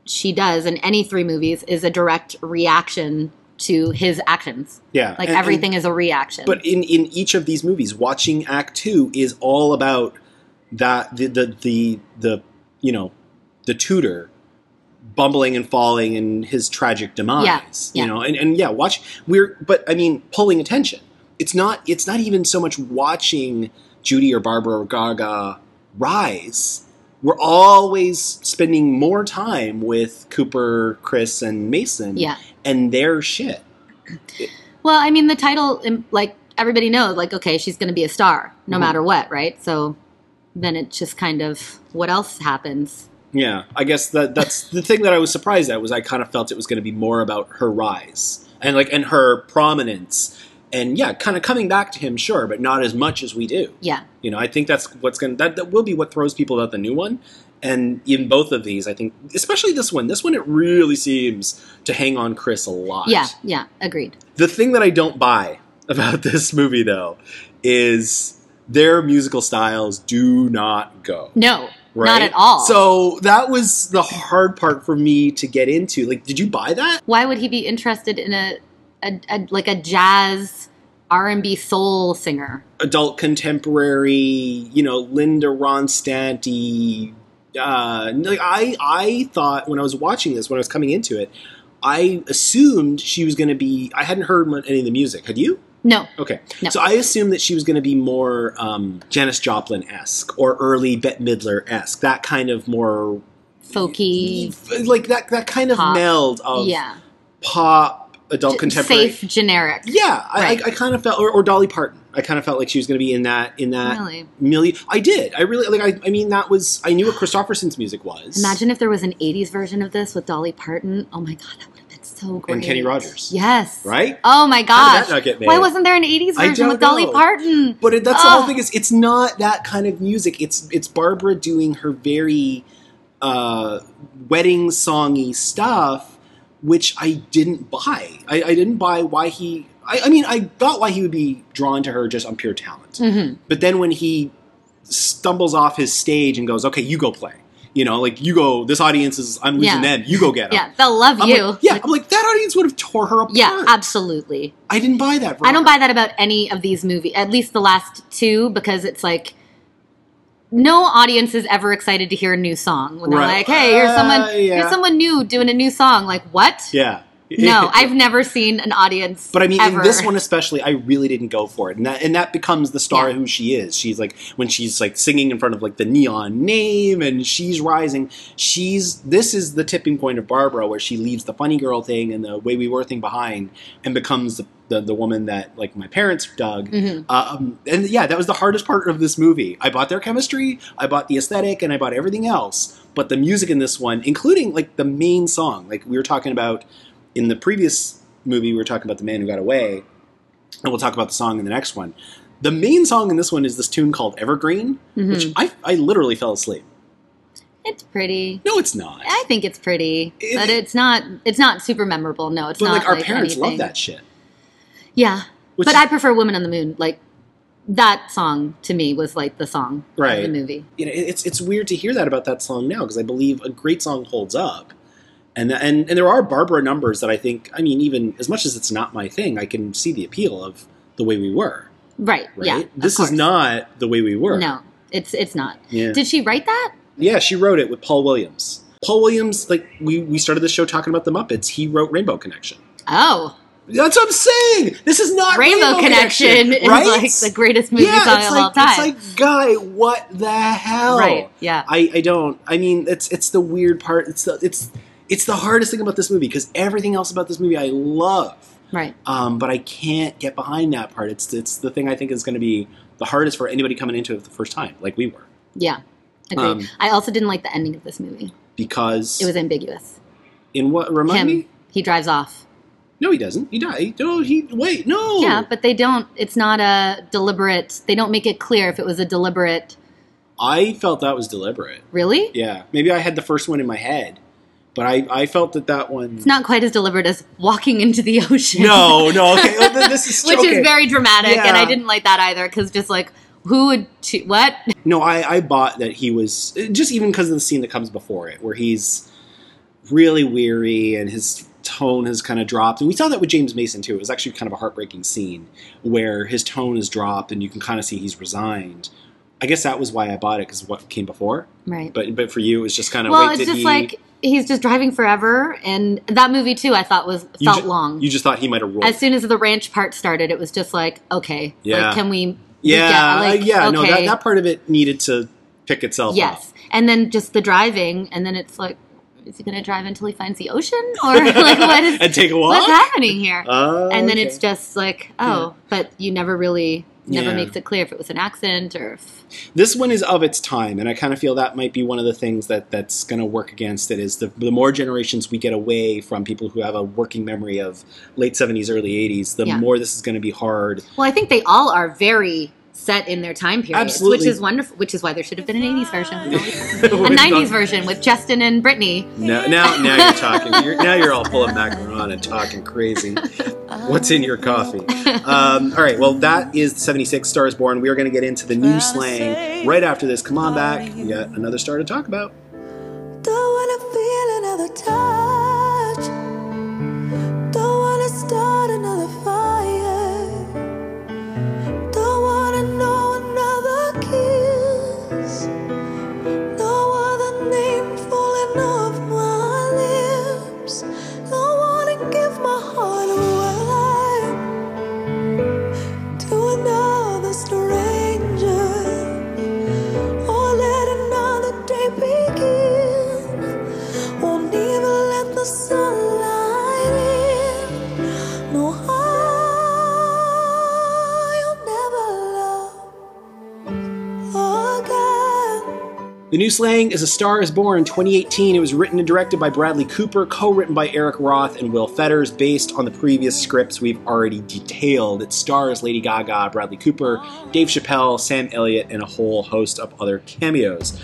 Speaker 3: she does in any three movies is a direct reaction to his actions.
Speaker 2: yeah,
Speaker 3: Like
Speaker 2: and- and-
Speaker 3: everything is a reaction.
Speaker 2: But in, in each of these movies, watching Act Two is all about that the the the, the you know the tutor bumbling and falling and his tragic demise.
Speaker 3: Yeah,
Speaker 2: You know, and, and yeah, watch we're but I mean pulling attention. It's not it's not even so much watching Judy or Barbra or Gaga rise. We're always spending more time with Cooper, Kris, and Mason
Speaker 3: yeah.
Speaker 2: and their shit.
Speaker 3: Well, I mean the title like everybody knows like okay, she's going to be a star no
Speaker 2: Mhm.
Speaker 3: matter what, right? So then it's just kind of what else happens.
Speaker 2: Yeah, I guess that that's the thing that I was surprised at was I kind of felt it was going to be more about her rise and like and her prominence and yeah, kind of coming back to him, sure, but not as much as we do.
Speaker 3: Yeah.
Speaker 2: You know, I think that's what's going to that, that will be what throws people about the new one. And in both of these, I think, especially this one, this one it really seems to hang on Kris a lot.
Speaker 3: Yeah, yeah, agreed.
Speaker 2: The thing that I don't buy about this movie though is their musical styles do not go
Speaker 3: No.
Speaker 2: right?
Speaker 3: Not at all.
Speaker 2: So that was the hard part for me to get into. Like, did you buy that?
Speaker 3: why would he be interested in a, a, a like a jazz R&B soul singer?
Speaker 2: Adult contemporary, you know, Linda Ronstadt. Uh, like I, I thought when I was watching this, when I was coming into it, I assumed she was going to be. I hadn't heard any of the music. Had you?
Speaker 3: No.
Speaker 2: Okay,
Speaker 3: No.
Speaker 2: so I assumed that she was going to be more um, Janis Joplin esque or early Bette Midler esque. That kind of more
Speaker 3: Folky.
Speaker 2: like that. That kind of
Speaker 3: Pop.
Speaker 2: meld of
Speaker 3: Yeah.
Speaker 2: pop, adult
Speaker 3: J-
Speaker 2: contemporary.
Speaker 3: Safe generic.
Speaker 2: Yeah, I,
Speaker 3: Right.
Speaker 2: I, I kind of felt, or, or Dolly Parton. I kind of felt like she was going to be in that in that
Speaker 3: Really?
Speaker 2: I did. I really like. I, I mean, that was. I knew what Kristofferson's music was.
Speaker 3: Imagine if there was an 80s version of this with Dolly Parton. Oh my god, that would have been so great.
Speaker 2: And Kenny Rogers.
Speaker 3: Yes.
Speaker 2: right.
Speaker 3: Oh my
Speaker 2: How
Speaker 3: gosh.
Speaker 2: did that not get made?
Speaker 3: Why wasn't there an 80s version with Dolly
Speaker 2: know.
Speaker 3: Parton?
Speaker 2: But it, that's the whole
Speaker 3: Oh.
Speaker 2: thing. Is it's not that kind of music. It's it's Barbra doing her very uh, wedding songy stuff, which I didn't buy. I, I didn't buy why he. I, I mean, I got why he would be drawn to her just on pure talent.
Speaker 3: Mhm.
Speaker 2: But then when he stumbles off his stage and goes, "Okay, you go play," you know, like you go. This audience is I'm losing
Speaker 3: Yeah.
Speaker 2: them. You go get them.
Speaker 3: Yeah, they'll love
Speaker 2: I'm
Speaker 3: you.
Speaker 2: like, yeah, I'm like that audience would have tore her apart.
Speaker 3: Yeah, absolutely.
Speaker 2: I didn't buy that.
Speaker 3: I don't buy that about any of these movies, at least the last two, because it's like no audience is ever excited to hear a new song when they're
Speaker 2: Right.
Speaker 3: like, "Hey, here's someone,
Speaker 2: Uh, yeah.
Speaker 3: here's someone new doing a new song." Like, what?
Speaker 2: Yeah,
Speaker 3: No, I've never seen an audience.
Speaker 2: But I mean,
Speaker 3: ever.
Speaker 2: in this one especially, I really didn't go for it, and that and that becomes the star
Speaker 3: Yeah.
Speaker 2: who she is. She's like when she's like singing in front of like the neon name, and she's rising. She's this is the tipping point of Barbra, where she leaves the funny girl thing and the way we were thing behind, and becomes the the, the woman that like my parents dug.
Speaker 3: Mhm.
Speaker 2: Um, and yeah, that was the hardest part of this movie. I bought their chemistry, I bought the aesthetic, and I bought everything else. But the music in this one, including like the main song, like we were talking about in the previous movie, we were talking about the man who got away, and we'll talk about the song in the next one. The main song in this one is this tune called Evergreen,
Speaker 3: Mhm.
Speaker 2: which I, I literally fell asleep.
Speaker 3: It's pretty.
Speaker 2: No, it's not.
Speaker 3: I think it's pretty,
Speaker 2: It-
Speaker 3: but it's not. It's not super memorable. No, it's
Speaker 2: but
Speaker 3: not.
Speaker 2: like our
Speaker 3: like
Speaker 2: parents
Speaker 3: anything.
Speaker 2: love that shit.
Speaker 3: Yeah,
Speaker 2: Which
Speaker 3: but I prefer "Woman on the Moon." Like that song to me was like the song
Speaker 2: Right.
Speaker 3: of the movie.
Speaker 2: you know, it's it's weird to hear that about that song now because I believe a great song holds up, and and and there are Barbra numbers that I think. I mean, even as much as it's not my thing, I can see the appeal of the way we were.
Speaker 3: Right.
Speaker 2: Right.
Speaker 3: Yeah.
Speaker 2: this is not the way we were.
Speaker 3: No, it's it's not.
Speaker 2: Yeah.
Speaker 3: Did she write that?
Speaker 2: yeah, she wrote it with Paul Williams. Paul Williams, like we we started the show talking about the Muppets. He wrote Rainbow Connection.
Speaker 3: Oh,
Speaker 2: That's what I'm saying. This is not
Speaker 3: Rainbow, Connection, is
Speaker 2: right?
Speaker 3: like the greatest movie
Speaker 2: yeah,
Speaker 3: song
Speaker 2: it's
Speaker 3: of
Speaker 2: like,
Speaker 3: all time.
Speaker 2: It's like, guy, what the hell?
Speaker 3: right. Yeah.
Speaker 2: I, I don't. I mean, it's it's the weird part. It's the it's it's the hardest thing about this movie because everything else about this movie I love,
Speaker 3: right.
Speaker 2: um, but I can't get behind that part. It's it's the thing I think is going to be the hardest for anybody coming into it the first time, like we were,
Speaker 3: Yeah. Agreed.
Speaker 2: Um,
Speaker 3: I also didn't like the ending of this movie.
Speaker 2: because
Speaker 3: It was ambiguous.
Speaker 2: in what remind
Speaker 3: Him,
Speaker 2: me.
Speaker 3: he drives off.
Speaker 2: No, he doesn't. He died. No, he wait. No.
Speaker 3: Yeah, but they don't. It's not a deliberate. They don't make it clear if it was a deliberate.
Speaker 2: I felt that was deliberate.
Speaker 3: Really?
Speaker 2: Yeah, maybe I had the first one in my head, but I I felt that that one.
Speaker 3: It's not quite as deliberate as walking into the ocean.
Speaker 2: No, no. Okay, well, th- this is
Speaker 3: which
Speaker 2: okay.
Speaker 3: is very dramatic, and I didn't like that either because just like who would cho- what?
Speaker 2: No, I, I bought that he was just even because of the scene that comes before it, where he's really weary and his tone has kind of dropped. And we saw that with James Mason too. It was actually kind of a heartbreaking scene where his tone has dropped and you can kind of see he's resigned. I guess that was why I bought it because what came before.
Speaker 3: Right.
Speaker 2: But but for you, it was just kind of
Speaker 3: well,
Speaker 2: wait,
Speaker 3: it's
Speaker 2: did
Speaker 3: just
Speaker 2: he?
Speaker 3: like he's just driving forever, and that movie too. I thought was felt
Speaker 2: ju-
Speaker 3: long.
Speaker 2: You just thought he might have rolled.
Speaker 3: as soon as the ranch part started, it was just like okay,
Speaker 2: Yeah.
Speaker 3: like can we?
Speaker 2: yeah, uh,
Speaker 3: like,
Speaker 2: yeah. No, that, that part of it needed to pick itself up.
Speaker 3: Yes, and then just the driving, and then it's like, is he going to drive until he finds the ocean, or like what is
Speaker 2: and take a walk.
Speaker 3: what's happening here?
Speaker 2: Oh,
Speaker 3: and then
Speaker 2: okay.
Speaker 3: it's just like, oh, but you never really never
Speaker 2: Yeah.
Speaker 3: makes it clear if it was an accident or if
Speaker 2: this one is of its time and i kind of feel that might be one of the things that that's going to work against it is the, the more generations we get away from people who have a working memory of late 70s early 80s the
Speaker 3: Yeah.
Speaker 2: more this is going to be hard
Speaker 3: Well, I think they all are very set in their time period,
Speaker 2: Absolutely.
Speaker 3: which is wonderful. Which is why there should have been an '80s version, a '90s version with Justin and Britney.
Speaker 2: now, now now you're talking. You're, now you're all pulling macaron and talking crazy. What's in your coffee? Um, all right well that is 76 stars born. We are going to get into the new slang right after this. Come on back. we got another star to talk about.
Speaker 5: Don't wanna feel another touch.
Speaker 2: New slang is A Star is Born 2018. It was written and directed by Bradley Cooper, co written by Eric Roth and Will Fetters, based on the previous scripts we've already detailed. It stars Lady Gaga, Bradley Cooper, Dave Chappelle, Sam Elliott, and a whole host of other cameos.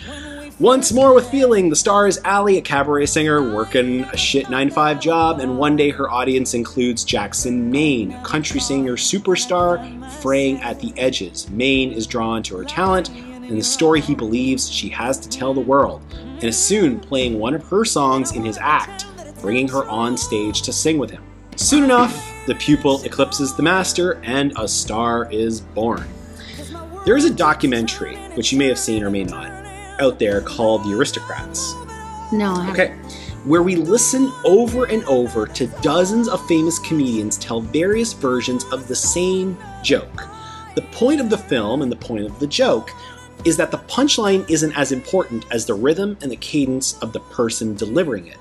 Speaker 2: Once more with feeling, the star is Ally, a cabaret singer working a shit 9 5 job, and one day her audience includes Jackson Maine, a country singer superstar fraying at the edges. Maine is drawn to her talent and the story he believes she has to tell the world, and is soon playing one of her songs in his act, bringing her on stage to sing with him. Soon enough, the pupil eclipses the master, and a star is born. There is a documentary, which you may have seen or may not, out there called The Aristocrats.
Speaker 3: No, I.
Speaker 2: Okay. where we listen over and over to dozens of famous comedians tell various versions of the same joke. The point of the film and the point of the joke is that the punchline isn't as important as the rhythm and the cadence of the person delivering it.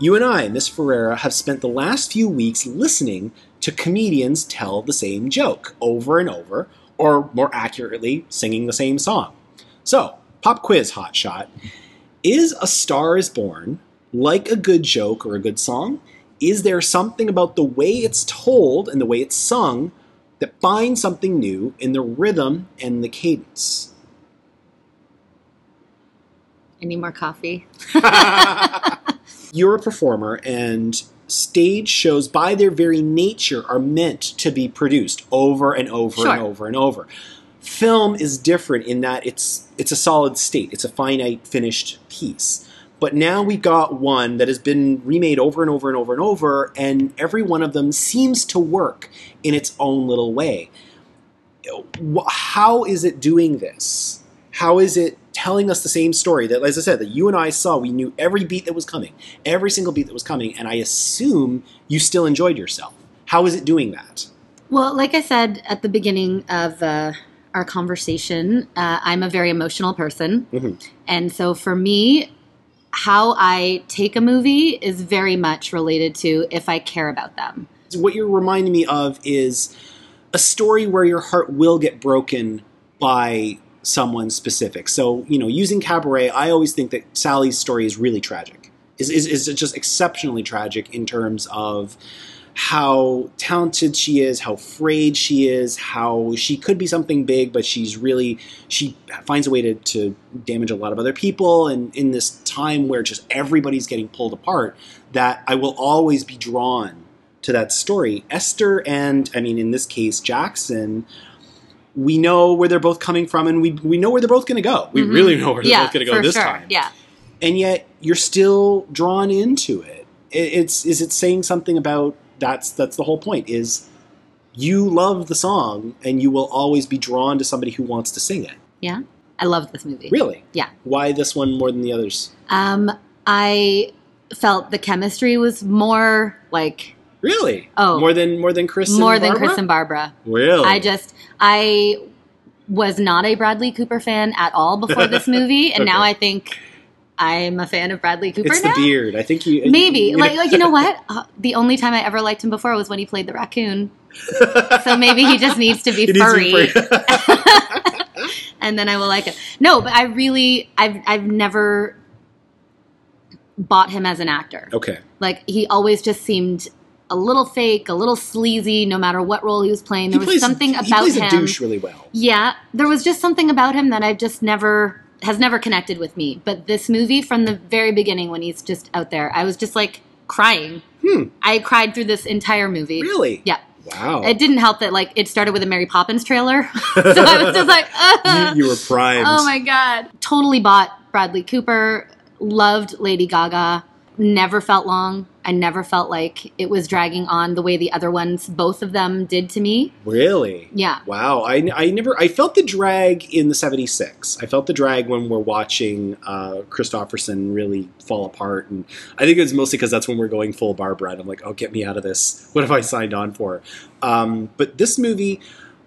Speaker 2: You and I, Miss Ferreira, have spent the last few weeks listening to comedians tell the same joke over and over, or more accurately, singing the same song. So, pop quiz hotshot. Is A Star is Born like a good joke or a good song? Is there something about the way it's told and the way it's sung that finds something new in the rhythm and the cadence?
Speaker 3: Any more coffee?
Speaker 2: You're a performer, and stage shows, by their very nature, are meant to be produced over and over
Speaker 3: Sure.
Speaker 2: and over and over. Film is different in that it's it's a solid state. It's a finite, finished piece. But now we've got one that has been remade over and over and over and over, and every one of them seems to work in its own little way. How is it doing this? How is it telling us the same story that, as I said, that you and I saw? We knew every beat that was coming, every single beat that was coming, and I assume you still enjoyed yourself. How is it doing that?
Speaker 3: Well, like I said at the beginning of uh, our conversation, uh, I'm a very emotional person.
Speaker 2: Mhm.
Speaker 3: And so for me, how I take a movie is very much related to if I care about them.
Speaker 2: What you're reminding me of is a story where your heart will get broken by someone specific. So, you know, using Cabaret, I always think that Sally's story is really tragic. Is, is, is just exceptionally tragic in terms of how talented she is, how afraid she is, how she could be something big, but she's really she finds a way to, to damage a lot of other people. And in this time where just everybody's getting pulled apart, that I will always be drawn to that story. Esther and I mean in this case Jackson, we know where they're both coming from, and we we know where they're both going to go. We
Speaker 3: Mhm.
Speaker 2: really know where they're
Speaker 3: yeah,
Speaker 2: both going to go this
Speaker 3: sure.
Speaker 2: time
Speaker 3: Yeah.
Speaker 2: and yet you're still drawn into it. It- It's is it saying something about that's that's the whole point is you love the song and you will always be drawn to somebody who wants to sing it.
Speaker 3: Yeah. I love this movie.
Speaker 2: Really?
Speaker 3: Yeah.
Speaker 2: Why this one more than the others?
Speaker 3: Um, I felt the chemistry was more like
Speaker 2: Really?
Speaker 3: Oh.
Speaker 2: more than more than Kris.
Speaker 3: more than? Kris and Barbra.
Speaker 2: Really?
Speaker 3: I just I was not a Bradley Cooper fan at all before this movie, and now I think I'm a fan of Bradley Cooper
Speaker 2: it's
Speaker 3: now.
Speaker 2: the beard. I think you
Speaker 3: Maybe
Speaker 2: you-
Speaker 3: like like you know what? Uh, the only time I ever liked him before was when he played the raccoon. So maybe he just needs to be
Speaker 2: It needs to be
Speaker 3: furry,
Speaker 2: furry.
Speaker 3: and then I will like it. No, but I really I've I've never bought him as an actor.
Speaker 2: okay.
Speaker 3: Like he always just seemed a little fake, a little sleazy, no matter what role he was playing. There
Speaker 2: he
Speaker 3: was
Speaker 2: plays,
Speaker 3: something
Speaker 2: he
Speaker 3: about
Speaker 2: plays
Speaker 3: him.
Speaker 2: a douche really well.
Speaker 3: Yeah, there was just something about him that I've just never has never connected with me. But this movie, from the very beginning, when he's just out there, I was just like crying.
Speaker 2: Hmm.
Speaker 3: I cried through this entire movie.
Speaker 2: Really?
Speaker 3: Yeah.
Speaker 2: Wow.
Speaker 3: It didn't help that like it started with a Mary Poppins trailer, so I was just like,
Speaker 2: you, you were primed.
Speaker 3: oh my god! Totally bought Bradley Cooper. Loved Lady Gaga. Never felt long. I never felt like it was dragging on the way the other ones, both of them, did to me.
Speaker 2: Really?
Speaker 3: Yeah.
Speaker 2: Wow, I, I never I felt the drag in the '76. I felt the drag when we're watching uh, Kristofferson really fall apart, and I think it was mostly because that's when we're going full Barbra, and I'm like, oh, get me out of this. What have I signed on for? Um, but this movie,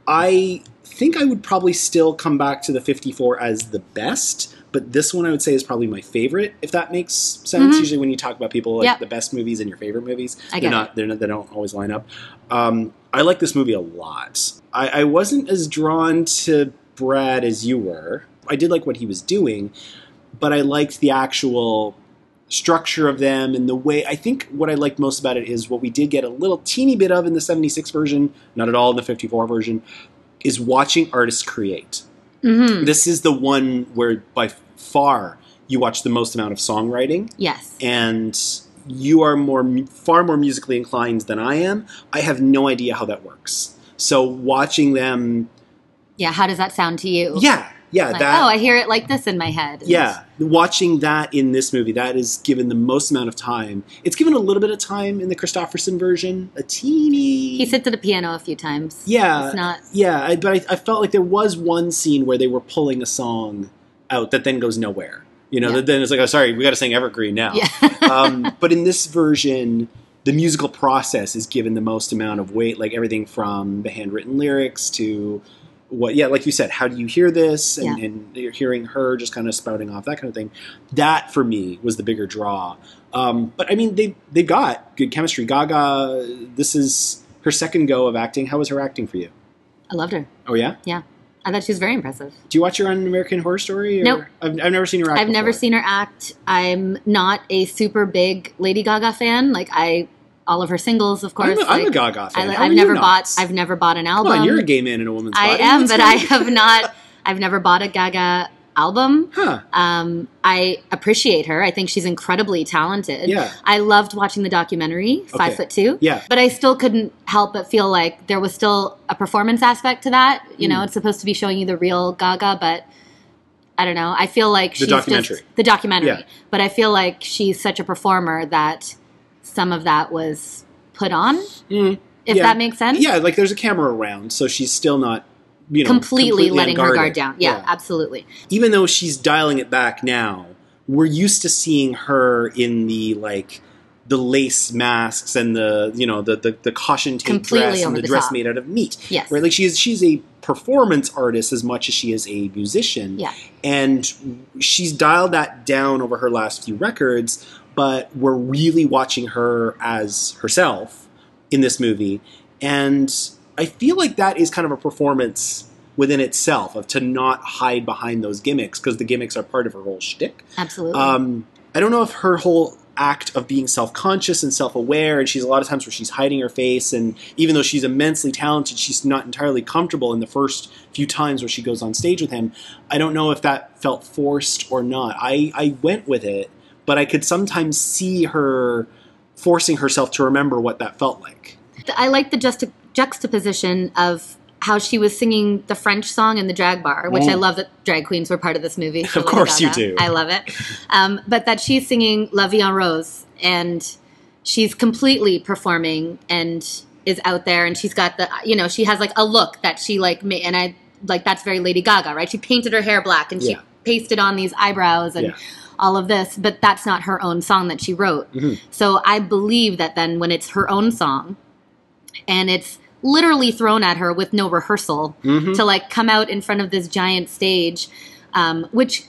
Speaker 2: I think I would probably still come back to the '54 as the best. But this one I would say is probably my favorite, if that makes sense.
Speaker 3: Mhm.
Speaker 2: Usually, when you talk about people like
Speaker 3: Yep.
Speaker 2: the best movies and your favorite movies,
Speaker 3: I
Speaker 2: they're not, they're not they don't always line up. Um, I like this movie a lot. I, I wasn't as drawn to Brad as you were. I did like what he was doing, but I liked the actual structure of them and the way. I think what I liked most about it is what we did get a little teeny bit of in the 76 version, not at all in the 54 version, is watching artists create.
Speaker 3: hmm
Speaker 2: This is the one where by far you watch the most amount of songwriting
Speaker 3: Yes.
Speaker 2: and you are more far more musically inclined than I am. I have no idea how that works. So watching them,
Speaker 3: Yeah. How does that sound to you?
Speaker 2: yeah, yeah,
Speaker 3: Like,
Speaker 2: that,
Speaker 3: oh, I hear it like this in my head.
Speaker 2: Yeah, watching that in this movie, that is given the most amount of time. It's given a little bit of time in the Kristofferson version, a teeny.
Speaker 3: He sits at the piano a few times.
Speaker 2: Yeah,
Speaker 3: It's not.
Speaker 2: yeah, I, but I, I felt like there was one scene where they were pulling a song out that then goes nowhere. You know,
Speaker 3: Yeah.
Speaker 2: then it's like, oh, sorry, we got to sing Evergreen now.
Speaker 3: Yeah.
Speaker 2: um, but in this version, the musical process is given the most amount of weight, like everything from the handwritten lyrics to what, yeah, like you said, how do you hear this? And,
Speaker 3: Yeah.
Speaker 2: and you're hearing her just kind of spouting off that kind of thing. That for me was the bigger draw. Um, but I mean, they they got good chemistry. Gaga, this is her second go of acting. How was her acting for you?
Speaker 3: I loved her.
Speaker 2: Oh yeah.
Speaker 3: Yeah. I thought she was very impressive.
Speaker 2: Do you watch her on American Horror Story? Or?
Speaker 3: Nope.
Speaker 2: I've, I've never seen her act.
Speaker 3: I've never seen her act. I'm not a super big Lady Gaga fan. Like I, all of her singles, of course.
Speaker 2: I'm a, I'm a
Speaker 3: like,
Speaker 2: Gaga fan.
Speaker 3: I, have never bought. I've never bought an
Speaker 2: Come
Speaker 3: album.
Speaker 2: on, you're a gay man in a woman's
Speaker 3: I am, but I have not. I've never bought a Gaga album.
Speaker 2: Huh.
Speaker 3: Um, I appreciate her. I think she's incredibly talented.
Speaker 2: Yeah.
Speaker 3: I loved watching the documentary, Five
Speaker 2: Okay.
Speaker 3: Foot Two.
Speaker 2: Yeah.
Speaker 3: But I still couldn't help but feel like there was still a performance aspect to that. You
Speaker 2: Hmm.
Speaker 3: know, it's supposed to be showing you the real Gaga, but I don't know. I feel like
Speaker 2: The
Speaker 3: she's
Speaker 2: documentary.
Speaker 3: Just, the documentary.
Speaker 2: Yeah.
Speaker 3: But I feel like she's such a performer that some of that was put on.
Speaker 2: Mm.
Speaker 3: If
Speaker 2: Yeah.
Speaker 3: that makes sense.
Speaker 2: Yeah, like there's a camera around, so she's still not, you know,
Speaker 3: Completely, letting her guard down. Yeah, absolutely.
Speaker 2: Even though she's dialing it back now, we're used to seeing her in the like the lace masks and the you know the the, the caution tape
Speaker 3: Completely
Speaker 2: dress and the,
Speaker 3: the
Speaker 2: dress
Speaker 3: top.
Speaker 2: made out of meat.
Speaker 3: Yes.
Speaker 2: Right, like she's she's a performance artist as much as she is a musician.
Speaker 3: Yeah.
Speaker 2: and she's dialed that down over her last few records but we're really watching her as herself in this movie and i feel like that is kind of a performance within itself of to not hide behind those gimmicks because the gimmicks are part of her whole shtick.
Speaker 3: Absolutely.
Speaker 2: Um, I don't know if her whole act of being self-conscious and self-aware and she's a lot of times where she's hiding her face and even though she's immensely talented she's not entirely comfortable in the first few times where she goes on stage with him i don't know if that felt forced or not i, I went with it but i could sometimes see her forcing herself to remember what that felt like
Speaker 3: I like the juxta- juxtaposition of how she was singing the French song in the drag bar, which I
Speaker 2: Mm.
Speaker 3: love that drag queens were part of this movie.
Speaker 2: Of course you do.
Speaker 3: I love it. Um, but that she's singing La Vie en Rose and she's completely performing and is out there and she's got the, you know, she has like a look that she like, ma- and I like that's very Lady Gaga, right? She painted her hair black and she
Speaker 2: Yeah.
Speaker 3: pasted on these eyebrows and
Speaker 2: Yeah.
Speaker 3: all of this, but that's not her own song that she wrote.
Speaker 2: Mhm.
Speaker 3: So I believe that then when it's her own song and it's literally thrown at her with no rehearsal
Speaker 2: Mhm.
Speaker 3: to like come out in front of this giant stage, um, which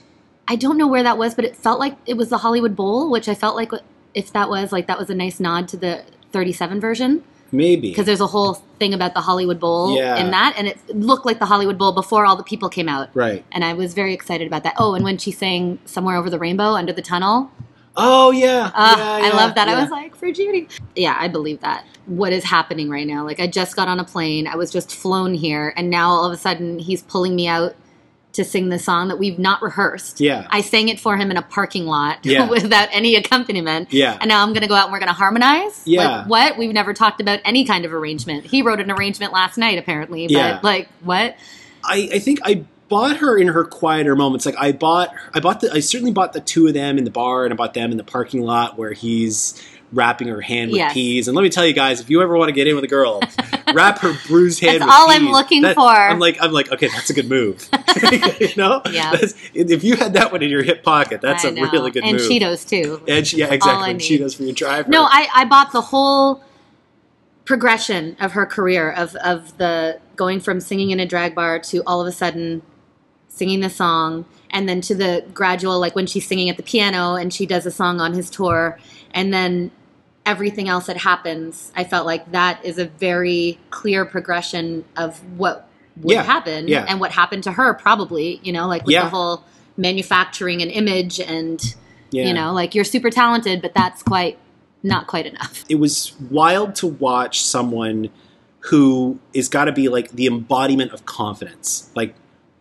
Speaker 3: I don't know where that was, but it felt like it was the Hollywood Bowl, which I felt like if that was like that was a nice nod to the 37 version
Speaker 2: maybe
Speaker 3: because there's a whole thing about the Hollywood Bowl
Speaker 2: Yeah.
Speaker 3: in that, and it looked like the Hollywood Bowl before all the people came out.
Speaker 2: right
Speaker 3: And I was very excited about that. Oh, and when she sang "Somewhere Over the Rainbow" under the tunnel,
Speaker 2: oh yeah,
Speaker 3: uh,
Speaker 2: yeah,
Speaker 3: I love that.
Speaker 2: yeah.
Speaker 3: I was like, for Judy. Yeah, I believe that. What is happening right now? Like, I just got on a plane. I was just flown here. And now all of a sudden, he's pulling me out to sing the song that we've not rehearsed.
Speaker 2: Yeah.
Speaker 3: I sang it for him in a parking lot
Speaker 2: Yeah.
Speaker 3: without any accompaniment.
Speaker 2: Yeah.
Speaker 3: And now I'm going to go out and we're going to harmonize?
Speaker 2: Yeah.
Speaker 3: Like, what? We've never talked about any kind of arrangement. He wrote an arrangement last night, apparently. But,
Speaker 2: Yeah.
Speaker 3: like, what?
Speaker 2: I, I think I bought her in her quieter moments. Like I bought, I bought the, I certainly bought the two of them in the bar, and I bought them in the parking lot where he's wrapping her hand with
Speaker 3: Yes.
Speaker 2: peas. And let me tell you guys, if you ever want to get in with a girl, wrap her bruised hand.
Speaker 3: That's all I'm looking
Speaker 2: That-
Speaker 3: for.
Speaker 2: I'm like, I'm like, okay, that's a good move. you know,
Speaker 3: Yeah.
Speaker 2: That's- if you had that one in your hip pocket, that's
Speaker 3: I
Speaker 2: a
Speaker 3: know.
Speaker 2: really good
Speaker 3: and
Speaker 2: move.
Speaker 3: Cheetos, too.
Speaker 2: And yeah, exactly.
Speaker 3: need.
Speaker 2: Cheetos for your driver.
Speaker 3: No, I, I bought the whole progression of her career of, of the going from singing in a drag bar to all of a sudden singing the song and then to the gradual like when she's singing at the piano and she does a song on his tour and then everything else that happens i felt like that is a very clear progression of what would
Speaker 2: Yeah,
Speaker 3: happen
Speaker 2: yeah.
Speaker 3: and what happened to her probably you know like with
Speaker 2: Yeah.
Speaker 3: the whole manufacturing an image and you know like you're super talented but that's quite not quite enough
Speaker 2: it was wild to watch someone who is got to be like the embodiment of confidence. Like,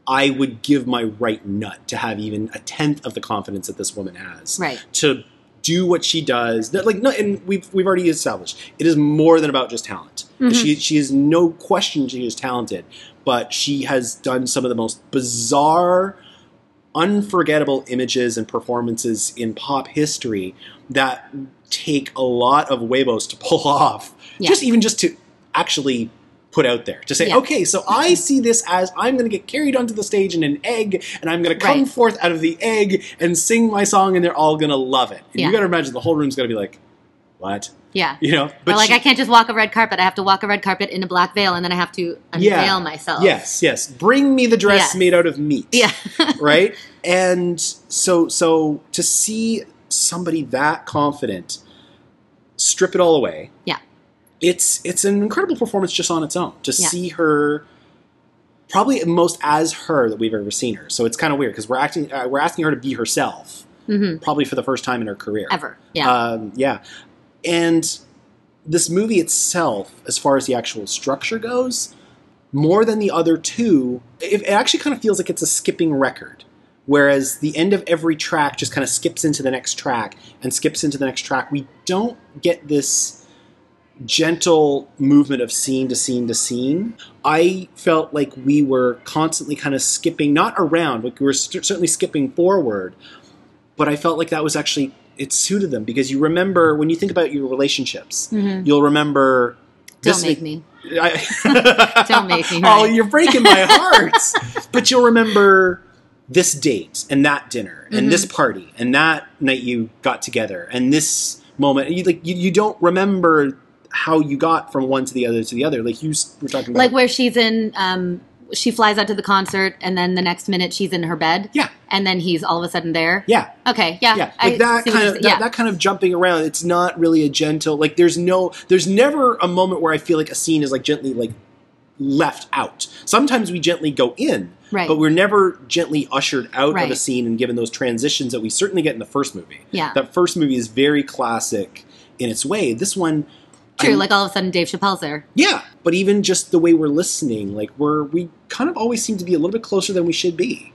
Speaker 2: I would give my right nut to have even a tenth of the confidence that this woman has
Speaker 3: right
Speaker 2: to do what she does. That, like, no, and we've we've already established it is more than about just talent.
Speaker 3: Mhm.
Speaker 2: She she is no question she is talented, but she has done some of the most bizarre unforgettable images and performances in pop history that take a lot of huevos to pull off.
Speaker 3: Yeah.
Speaker 2: Just even just to actually put out there to say,
Speaker 3: Yeah.
Speaker 2: okay, so I see this as I'm going to get carried onto the stage in an egg, and I'm going to come
Speaker 3: Right.
Speaker 2: forth out of the egg and sing my song, and they're all going to love it. And
Speaker 3: Yeah.
Speaker 2: you got to imagine the whole room's going to be like, what?
Speaker 3: Yeah.
Speaker 2: You know,
Speaker 3: But like
Speaker 2: she-
Speaker 3: I can't just walk a red carpet. I have to walk a red carpet in a black veil, and then I have to unveil myself.
Speaker 2: Yes, yes. Bring me the dress
Speaker 3: Yes.
Speaker 2: made out of meat.
Speaker 3: Yeah.
Speaker 2: right? And so so to see somebody that confident strip it all away.
Speaker 3: Yeah.
Speaker 2: It's it's an incredible performance just on its own. To
Speaker 3: Yeah.
Speaker 2: see her probably most as her that we've ever seen her. So it's kind of weird because we're acting uh, we're asking her to be herself
Speaker 3: hmm
Speaker 2: probably for the first time in her career.
Speaker 3: Ever. Yeah.
Speaker 2: Um, yeah. And this movie itself, as far as the actual structure goes, more than the other two, it, it actually kind of feels like it's a skipping record. Whereas the end of every track just kind of skips into the next track and skips into the next track. We don't get this gentle movement of scene to scene to scene. I felt like we were constantly kind of skipping, not around, like we were st- certainly skipping forward, but I felt like that was actually it suited them because you remember when you think about your relationships,
Speaker 3: Mhm.
Speaker 2: you'll remember.
Speaker 3: Don't make me.
Speaker 2: I-
Speaker 3: Don't make me,
Speaker 2: Oh, you're breaking my heart. but you'll remember this date and that dinner and
Speaker 3: Mm-hmm.
Speaker 2: this party and that night you got together and this moment. You like you, you don't remember how you got from one to the other to the other. Like you were talking about.
Speaker 3: Like where she's in, um, she flies out to the concert, and then the next minute she's in her bed.
Speaker 2: yeah,
Speaker 3: And then he's all of a sudden there.
Speaker 2: yeah.
Speaker 3: Okay. Yeah.
Speaker 2: yeah, like that kind of that,
Speaker 3: yeah.
Speaker 2: that kind of jumping around. It's not really a gentle. Like there's no, there's never a moment where I feel like a scene is like gently like left out. Sometimes we gently go in,
Speaker 3: Right.
Speaker 2: but we're never gently ushered out of a scene and given those transitions that we certainly get in the first movie.
Speaker 3: Yeah.
Speaker 2: that first movie is very classic in its way. This one.
Speaker 3: True.
Speaker 2: I'm-
Speaker 3: like all of a sudden Dave Chappelle's there.
Speaker 2: yeah, but even just the way we're listening, like we're we kind of always seem to be a little bit closer than we should be.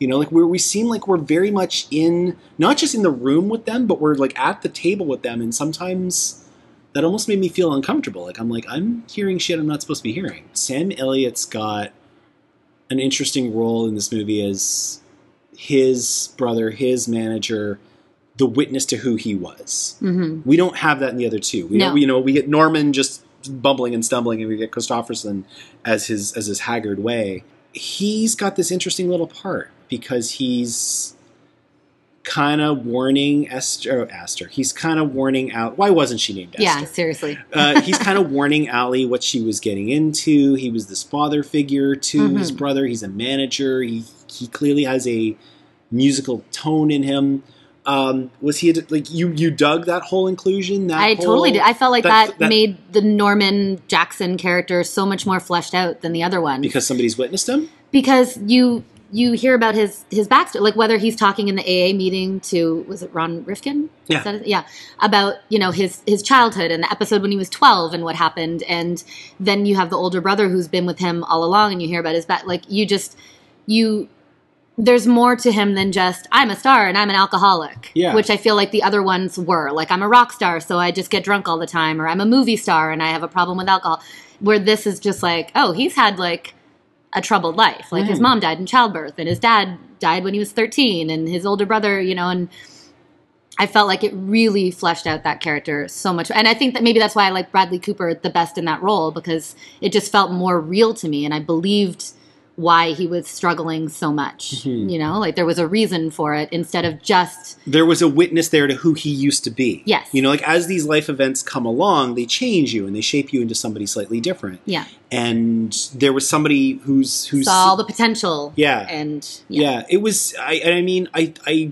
Speaker 2: You know, like we we seem like we're very much in not just in the room with them, but we're like at the table with them, and sometimes that almost made me feel uncomfortable. Like I'm like I'm hearing shit I'm not supposed to be hearing. Sam Elliott's got an interesting role in this movie as his brother, his manager, the witness to who he was.
Speaker 3: hmm
Speaker 2: We don't have that in the other two. We
Speaker 3: No.
Speaker 2: don't, you know, we get Norman just bumbling and stumbling, and we get Kristofferson as his as his haggard way. He's got this interesting little part because he's kind of warning Esther. Oh, Esther. He's kind of warning out. Why wasn't she named
Speaker 3: Yeah.
Speaker 2: Esther?
Speaker 3: Seriously.
Speaker 2: uh, he's kind of warning Ally what she was getting into. He was this father figure to his
Speaker 3: Mhm.
Speaker 2: brother. He's a manager. He he clearly has a musical tone in him. Um, was he like you? You dug that whole inclusion? That
Speaker 3: I
Speaker 2: whole-
Speaker 3: totally did. I felt like
Speaker 2: that-
Speaker 3: that,
Speaker 2: that-
Speaker 3: made the Norman Jackson character so much more fleshed out than the other one.
Speaker 2: because somebody's witnessed him.
Speaker 3: because you you hear about his his backstory, like whether he's talking in the AA meeting to was it Ron Rifkin?
Speaker 2: Yeah.
Speaker 3: Yeah, about you know his his childhood and the episode when he was twelve and what happened, and then you have the older brother who's been with him all along, and you hear about his back. Like you just you. There's more to him than just I'm a star and I'm an alcoholic,
Speaker 2: Yeah.
Speaker 3: which I feel like the other ones were. Like I'm a rock star, so I just get drunk all the time, or I'm a movie star and I have a problem with alcohol. Where this is just like, oh, he's had like a troubled life. Like his
Speaker 2: Mm.
Speaker 3: mom died in childbirth, and his dad died when he was 13, and his older brother, you know, and I felt like it really fleshed out that character so much. And I think that maybe that's why I like Bradley Cooper the best in that role because it just felt more real to me, and I believed why he was struggling so much.
Speaker 2: Mhm.
Speaker 3: You know, like there was a reason for it instead of just
Speaker 2: There was a witness there to who he used to be.
Speaker 3: Yes.
Speaker 2: You know, like as these life events come along, they change you and they shape you into somebody slightly different.
Speaker 3: yeah,
Speaker 2: And there was somebody who's who's
Speaker 3: saw all the potential.
Speaker 2: Yeah.
Speaker 3: and
Speaker 2: yeah. it was I I mean I I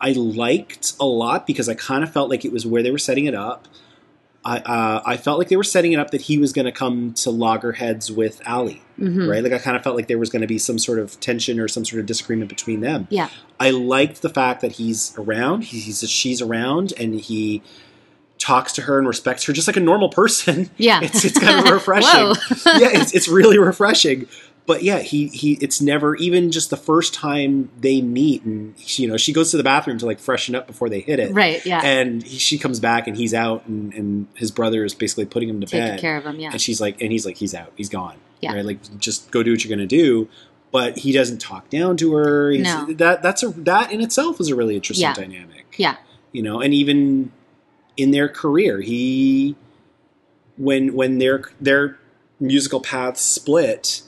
Speaker 2: I liked a lot because I kind of felt like it was where they were setting it up. I uh, I felt like they were setting it up that he was going to come to loggerheads with Ally,
Speaker 3: Mhm.
Speaker 2: right? Like I kind of felt like there was going to be some sort of tension or some sort of disagreement between them.
Speaker 3: yeah,
Speaker 2: I liked the fact that he's around. He, he's she's around, and he talks to her and respects her just like a normal person.
Speaker 3: yeah.
Speaker 2: It's it's kind of refreshing. Yeah, it's it's really refreshing. But yeah, he he it's never even just the first time they meet, and she, you know she goes to the bathroom to like freshen up before they hit it.
Speaker 3: right. Yeah,
Speaker 2: And he, she comes back and he's out, and, and his brother is basically putting him to
Speaker 3: taking
Speaker 2: bed.
Speaker 3: care of him. Yeah,
Speaker 2: And she's like, and he's like, he's out, he's gone.
Speaker 3: Yeah.
Speaker 2: Right? Like, just go do what you're gonna do. But he doesn't talk down to her. He's,
Speaker 3: No.
Speaker 2: That that's a that in itself is a really interesting
Speaker 3: Yeah.
Speaker 2: dynamic.
Speaker 3: yeah,
Speaker 2: You know, and even in their career, he when when they're they're musical paths split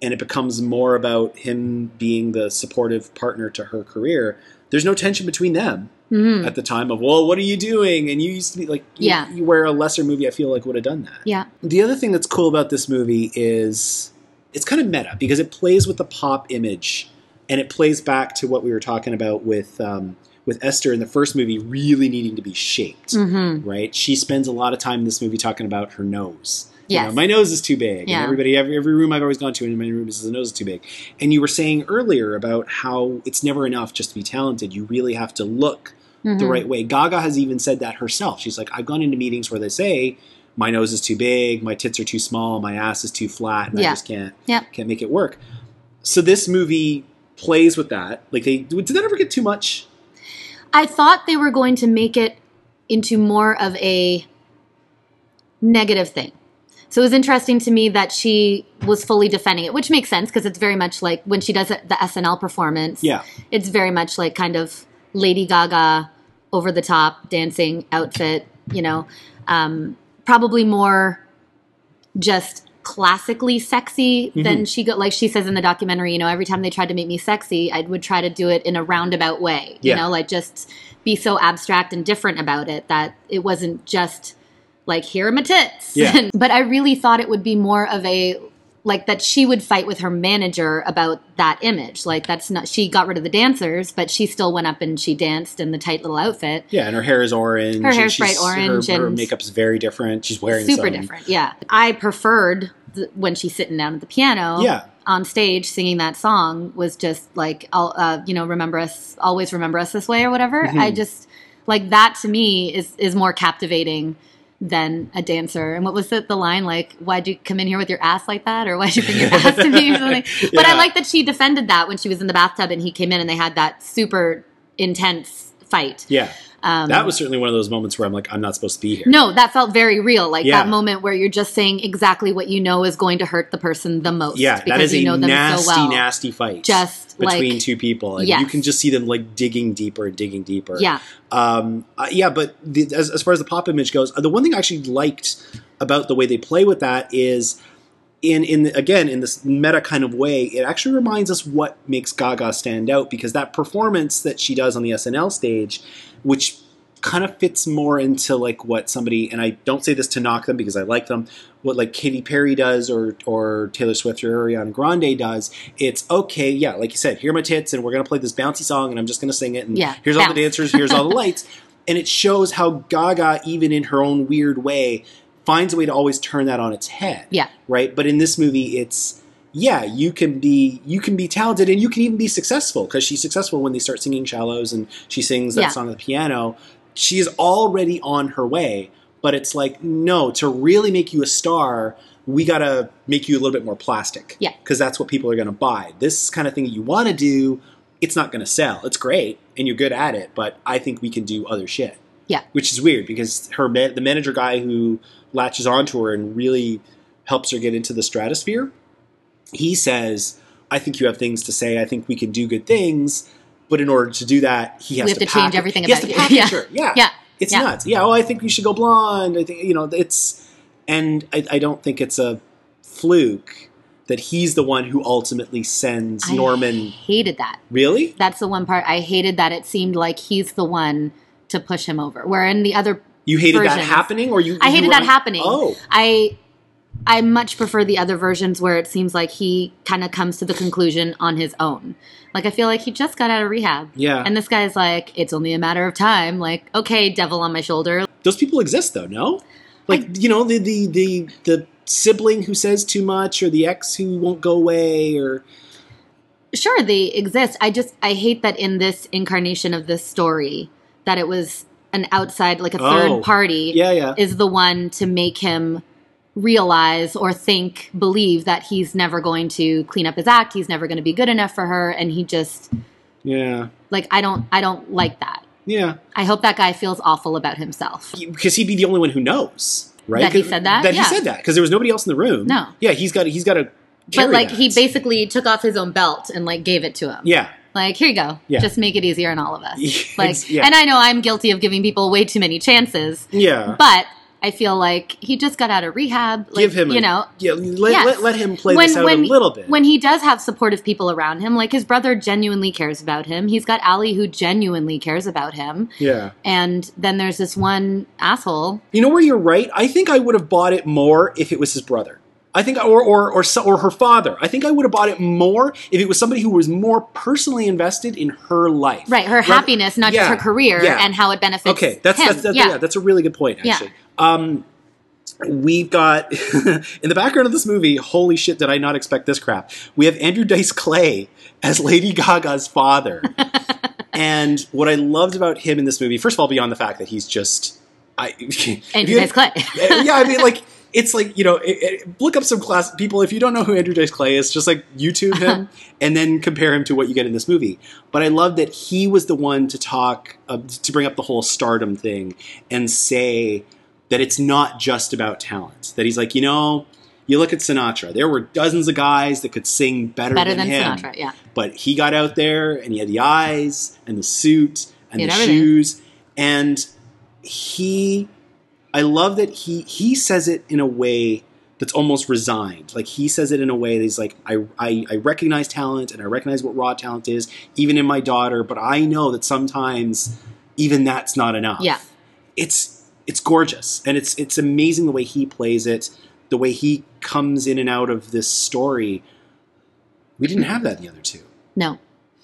Speaker 2: and it becomes more about him being the supportive partner to her career, there's no tension between them
Speaker 3: Mhm.
Speaker 2: at the time of, well, what are you doing? And you used to be like, you,
Speaker 3: Yeah.
Speaker 2: you where a lesser movie I feel like would have done that.
Speaker 3: Yeah.
Speaker 2: The other thing that's cool about this movie is it's kind of meta because it plays with the pop image and it plays back to what we were talking about with um, with Esther in the first movie really needing to be shaped,
Speaker 3: Mm-hmm.
Speaker 2: right? She spends a lot of time in this movie talking about her nose. You know, my nose is too big.
Speaker 3: Yeah.
Speaker 2: And everybody, every, every room I've always gone to in my room is the nose is too big. And you were saying earlier about how it's never enough just to be talented. You really have to look the
Speaker 3: Mhm.
Speaker 2: right way. Gaga has even said that herself. She's like, I've gone into meetings where they say my nose is too big, my tits are too small, my ass is too flat, and I just can't
Speaker 3: Yeah.
Speaker 2: can't make it work. So this movie plays with that. Like they did that ever get too much?
Speaker 3: I thought they were going to make it into more of a negative thing. So it was interesting to me that she was fully defending it, which makes sense because it's very much like when she does the SNL performance.
Speaker 2: Yeah.
Speaker 3: It's very much like kind of Lady Gaga over the top dancing outfit, you know. Um, probably more just classically sexy
Speaker 2: Mm-hmm.
Speaker 3: than she got like she says in the documentary you know every time they tried to make me sexy i would try to do it in a roundabout way
Speaker 2: yeah.
Speaker 3: you know like just be so abstract and different about it that it wasn't just like here are my tits
Speaker 2: Yeah.
Speaker 3: but i really thought it would be more of a like that she would fight with her manager about that image like that's not she got rid of the dancers but she still went up and she danced in the tight little outfit
Speaker 2: Yeah, and her hair is orange.
Speaker 3: Her hair's bright orange
Speaker 2: Her, her
Speaker 3: and-
Speaker 2: makeup's very different. She's wearing
Speaker 3: super
Speaker 2: some-
Speaker 3: different yeah i preferred the, when she's sitting down at the piano
Speaker 2: Yeah.
Speaker 3: on stage singing that song was just like I'll, uh, you know remember us always remember us this way or whatever
Speaker 2: Mm-hmm.
Speaker 3: i just like that to me is is more captivating than a dancer? And what was it the line like why'd you come in here with your ass like that? or why'd you bring your ass to me? or something? But i like that she defended that when she was in the bathtub and he came in and they had that super intense fight.
Speaker 2: Yeah.
Speaker 3: Um,
Speaker 2: that was certainly one of those moments where I'm like, I'm not supposed to be here.
Speaker 3: no, that felt very real. Like
Speaker 2: Yeah.
Speaker 3: that moment where you're just saying exactly what you know is going to hurt the person the most.
Speaker 2: Yeah, that is
Speaker 3: you
Speaker 2: a
Speaker 3: know them
Speaker 2: nasty,
Speaker 3: so well.
Speaker 2: nasty fight.
Speaker 3: Just,
Speaker 2: between
Speaker 3: like-
Speaker 2: two people, and
Speaker 3: Yes.
Speaker 2: you can just see them like digging deeper and digging deeper.
Speaker 3: Yeah.
Speaker 2: um, uh, yeah. But the, as, as far as the pop image goes, uh, the one thing I actually liked about the way they play with that is in in again in this meta kind of way, it actually reminds us what makes Gaga stand out because that performance that she does on the SNL stage, which kind of fits more into like what somebody and I don't say this to knock them because I like them. What like Katy Perry does or or Taylor Swift or Ariana Grande does. It's okay, yeah, like you said, here are my tits, and we're gonna play this bouncy song, and I'm just gonna sing it, and
Speaker 3: Yeah,
Speaker 2: here's all the dancers, here's all the lights, and it shows how Gaga, even in her own weird way, finds a way to always turn that on its head
Speaker 3: Yeah.
Speaker 2: right? But in this movie, it's yeah, you can be you can be talented and you can even be successful because she's successful when they start singing "Shallows" and she sings that
Speaker 3: Yeah.
Speaker 2: song on the piano. She is already on her way, but it's like no, to really make you a star, we gotta make you a little bit more plastic,
Speaker 3: Yeah.
Speaker 2: because that's what people are gonna buy. This kind of thing that you want to do, it's not gonna sell. It's great and you're good at it, but I think we can do other shit
Speaker 3: Yeah.
Speaker 2: which is weird because her the manager guy who latches onto her and really helps her get into the stratosphere, he says, "I think you have things to say. I think we can do good things." But in order to do that, he has
Speaker 3: have to change
Speaker 2: package-
Speaker 3: everything
Speaker 2: he has
Speaker 3: about
Speaker 2: to
Speaker 3: you. Yeah.
Speaker 2: her. Yeah,
Speaker 3: Yeah.
Speaker 2: it's
Speaker 3: Yeah.
Speaker 2: nuts. Yeah. Oh, I think we should go blonde. I think you know it's, and I, I don't think it's a fluke that he's the one who ultimately sends
Speaker 3: I
Speaker 2: Norman.
Speaker 3: hated that.
Speaker 2: Really?
Speaker 3: That's the one part I hated that it seemed like he's the one to push him over. Where in the other
Speaker 2: You hated that happening, or you?
Speaker 3: I hated
Speaker 2: were
Speaker 3: that happening.
Speaker 2: Oh,
Speaker 3: I I much prefer the other versions where it seems like he kind of comes to the conclusion on his own. Like I feel like he just got out of rehab.
Speaker 2: Yeah.
Speaker 3: And this guy's like, it's only a matter of time. Like, okay, devil on my shoulder.
Speaker 2: those people exist though no like you know the, the the the sibling who says too much or the ex who won't go away or
Speaker 3: Sure, they exist. I just I hate that in this incarnation of this story that it was an outside like a third
Speaker 2: Oh.
Speaker 3: party
Speaker 2: yeah yeah
Speaker 3: is the one to make him realize or think believe that he's never going to clean up his act he's never going to be good enough for her and he just
Speaker 2: yeah.
Speaker 3: Like i don't i don't like that.
Speaker 2: Yeah.
Speaker 3: I hope that guy feels awful about himself.
Speaker 2: Because he'd be the only one who knows right?
Speaker 3: That he said that?
Speaker 2: that
Speaker 3: Yeah.
Speaker 2: he said that because there was nobody else in the room.
Speaker 3: No.
Speaker 2: yeah he's got he's got to
Speaker 3: but like he basically took off his own belt and like gave it to him.
Speaker 2: Yeah.
Speaker 3: Like here you go.
Speaker 2: Yeah.
Speaker 3: just make it easier on all of us. Like
Speaker 2: yeah.
Speaker 3: and i know i'm guilty of giving people way too many chances.
Speaker 2: Yeah.
Speaker 3: But I feel like he just got out of rehab. Like,
Speaker 2: Give him,
Speaker 3: you
Speaker 2: a-
Speaker 3: know,
Speaker 2: yeah, let,
Speaker 3: Yes.
Speaker 2: let, let him play this out a little bit.
Speaker 3: When he does have supportive people around him, like his brother genuinely cares about him. He's got Ally who genuinely cares about him.
Speaker 2: yeah.
Speaker 3: And then there's this one asshole.
Speaker 2: You know where you're right? I think I would have bought it more if it was his brother. I think, or or or, or her father. I think I would have bought it more if it was somebody who was more personally invested in her life.
Speaker 3: Right, her
Speaker 2: Rather-
Speaker 3: happiness, not
Speaker 2: Yeah,
Speaker 3: just her career
Speaker 2: yeah.
Speaker 3: and how it benefits
Speaker 2: Okay, that's
Speaker 3: him.
Speaker 2: that's, that's yeah.
Speaker 3: yeah.
Speaker 2: that's a really good point
Speaker 3: Yeah.
Speaker 2: actually. Um, we've got in the background of this movie. Holy shit! Did I not expect this crap? We have Andrew Dice Clay as Lady Gaga's father, and what I loved about him in this movie, first of all, beyond the fact that he's just I
Speaker 3: Andrew Dice Clay.
Speaker 2: yeah, I mean, like it's like you know, it, it- look up some class people. If you don't know who Andrew Dice Clay is, just like YouTube him and then compare him to what you get in this movie. But I love that he was the one to talk uh, to bring up the whole stardom thing and say that it's not just about talent. That he's like, you know, you look at Sinatra. There were dozens of guys that could sing better,
Speaker 3: Better
Speaker 2: than,
Speaker 3: than
Speaker 2: him.
Speaker 3: Sinatra, yeah.
Speaker 2: But he got out there and he had the eyes and the suit and the
Speaker 3: everything.
Speaker 2: shoes and he I love that he he says it in a way that's almost resigned. Like he says it in a way that he's like, I, I, I recognize talent and I recognize what raw talent is, even in my daughter, but I know that sometimes even that's not enough.
Speaker 3: Yeah.
Speaker 2: It's it's gorgeous. And it's it's amazing the way he plays it, the way he comes in and out of this story. We didn't have that in the other two.
Speaker 3: No,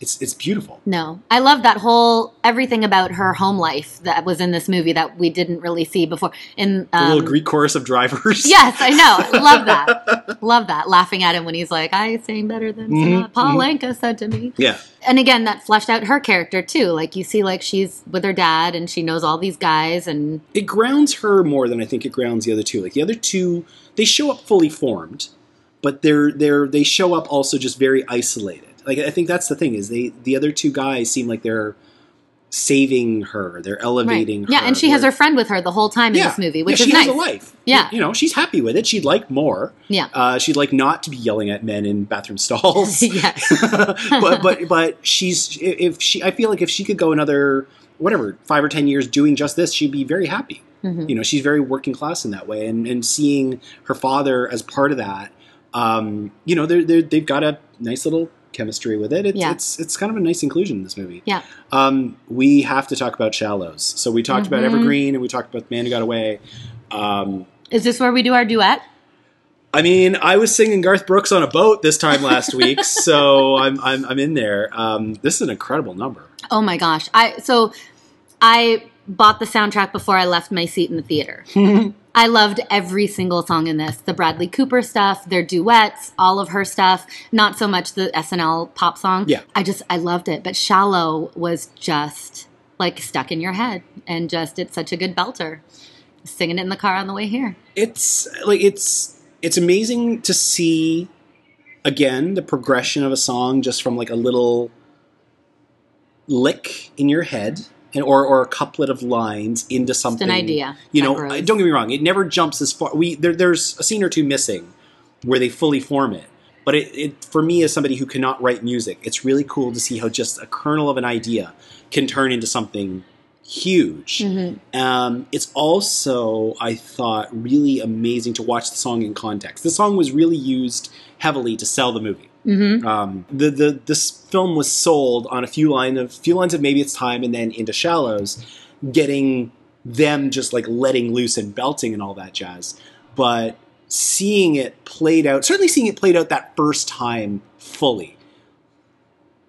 Speaker 2: It's it's beautiful.
Speaker 3: no. I love that whole everything about her home life that was in this movie that we didn't really see before. In
Speaker 2: The
Speaker 3: um,
Speaker 2: little Greek chorus of drivers.
Speaker 3: Yes, I know. Love that. Love that. Laughing at him when he's like, "I sing better than
Speaker 2: Mhm,
Speaker 3: Sinatra." Paul Anka said to me.
Speaker 2: Yeah.
Speaker 3: And again, that fleshed out her character too. Like you see, like she's with her dad, and she knows all these guys, and
Speaker 2: it grounds her more than I think it grounds the other two. Like the other two, they show up fully formed, but they're they're they show up also just very isolated. Like I think that's the thing is they the other two guys seem like they're saving her, they're elevating her.
Speaker 3: yeah, and she has her friend with her the whole time in
Speaker 2: yeah,
Speaker 3: this movie, which
Speaker 2: yeah,
Speaker 3: is
Speaker 2: she
Speaker 3: nice.
Speaker 2: has a life.
Speaker 3: Yeah.
Speaker 2: you know she's happy with it. She'd like more.
Speaker 3: Yeah.
Speaker 2: uh, she'd like not to be yelling at men in bathroom stalls.
Speaker 3: yes.
Speaker 2: but but but she's if she I feel like if she could go another whatever five or ten years doing just this, she'd be very happy.
Speaker 3: Mhm.
Speaker 2: You know, she's very working class in that way, and and seeing her father as part of that, um, you know, they're, they're they've got a nice little chemistry with it. It's
Speaker 3: Yeah.
Speaker 2: it's it's kind of a nice inclusion in this movie.
Speaker 3: Yeah.
Speaker 2: Um, we have to talk about Shallows. So we talked about
Speaker 3: Mhm.
Speaker 2: Evergreen, and we talked about The Man Who Got Away. Um,
Speaker 3: Is this where we do our duet?
Speaker 2: I mean, I was singing Garth Brooks on a boat this time last week, so I'm, I'm I'm in there. Um, this is an incredible number.
Speaker 3: Oh my gosh! I so I bought the soundtrack before I left my seat in the theater. I loved every single song in this. The Bradley Cooper stuff, their duets, all of her stuff. Not so much the SNL pop song.
Speaker 2: Yeah.
Speaker 3: I just I loved it. But Shallow was just like stuck in your head, and just it's such a good belter. Singing it in the car on the way here.
Speaker 2: It's like it's it's amazing to see again the progression of a song just from like a little lick in your head and or, or a couplet of lines into something It's an
Speaker 3: idea
Speaker 2: you know
Speaker 3: grows.
Speaker 2: Don't get me wrong it never jumps as far we there, there's a scene or two missing where they fully form it but it, it for me as somebody who cannot write music it's really cool to see how just a kernel of an idea can turn into something huge
Speaker 3: Mm-hmm.
Speaker 2: um, it's also, I thought, really amazing to watch the song in context. The song was really used heavily to sell the movie.
Speaker 3: Mm-hmm.
Speaker 2: Um, the, the this film was sold on a few line of few lines of maybe it's time, and then into Shallows, getting them just like letting loose and belting and all that jazz. But seeing it played out, certainly seeing it played out that first time fully,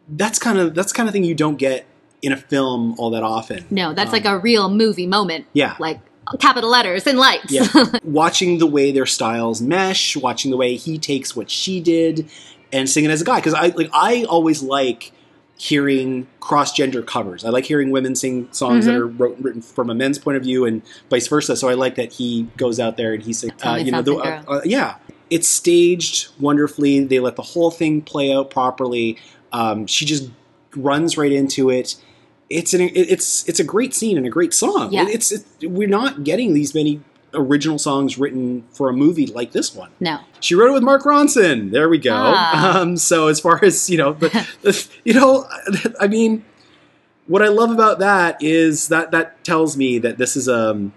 Speaker 2: that's kind of that's kind of thing you don't get in a film all that often.
Speaker 3: No, that's
Speaker 2: Um,
Speaker 3: like a real movie moment.
Speaker 2: Yeah.
Speaker 3: Like capital letters and lights.
Speaker 2: yeah watching the way their styles mesh watching the way he takes what she did and singing as a guy because i like i always like hearing cross-gender covers. I like hearing women sing songs that are wrote, written from a men's point of view and vice versa so i like that he goes out there and he sings uh, you know the, uh, uh, yeah. It's staged wonderfully. They let the whole thing play out properly. Um, she just runs right into it. It's an it's it's a great scene and a great song.
Speaker 3: Yeah.
Speaker 2: It's it, we're not getting these many original songs written for a movie like this one.
Speaker 3: No.
Speaker 2: She wrote it with Mark Ronson. There we go.
Speaker 3: Ah.
Speaker 2: Um, so as far as you know, but you know, I mean, what I love about that is that that tells me that this is um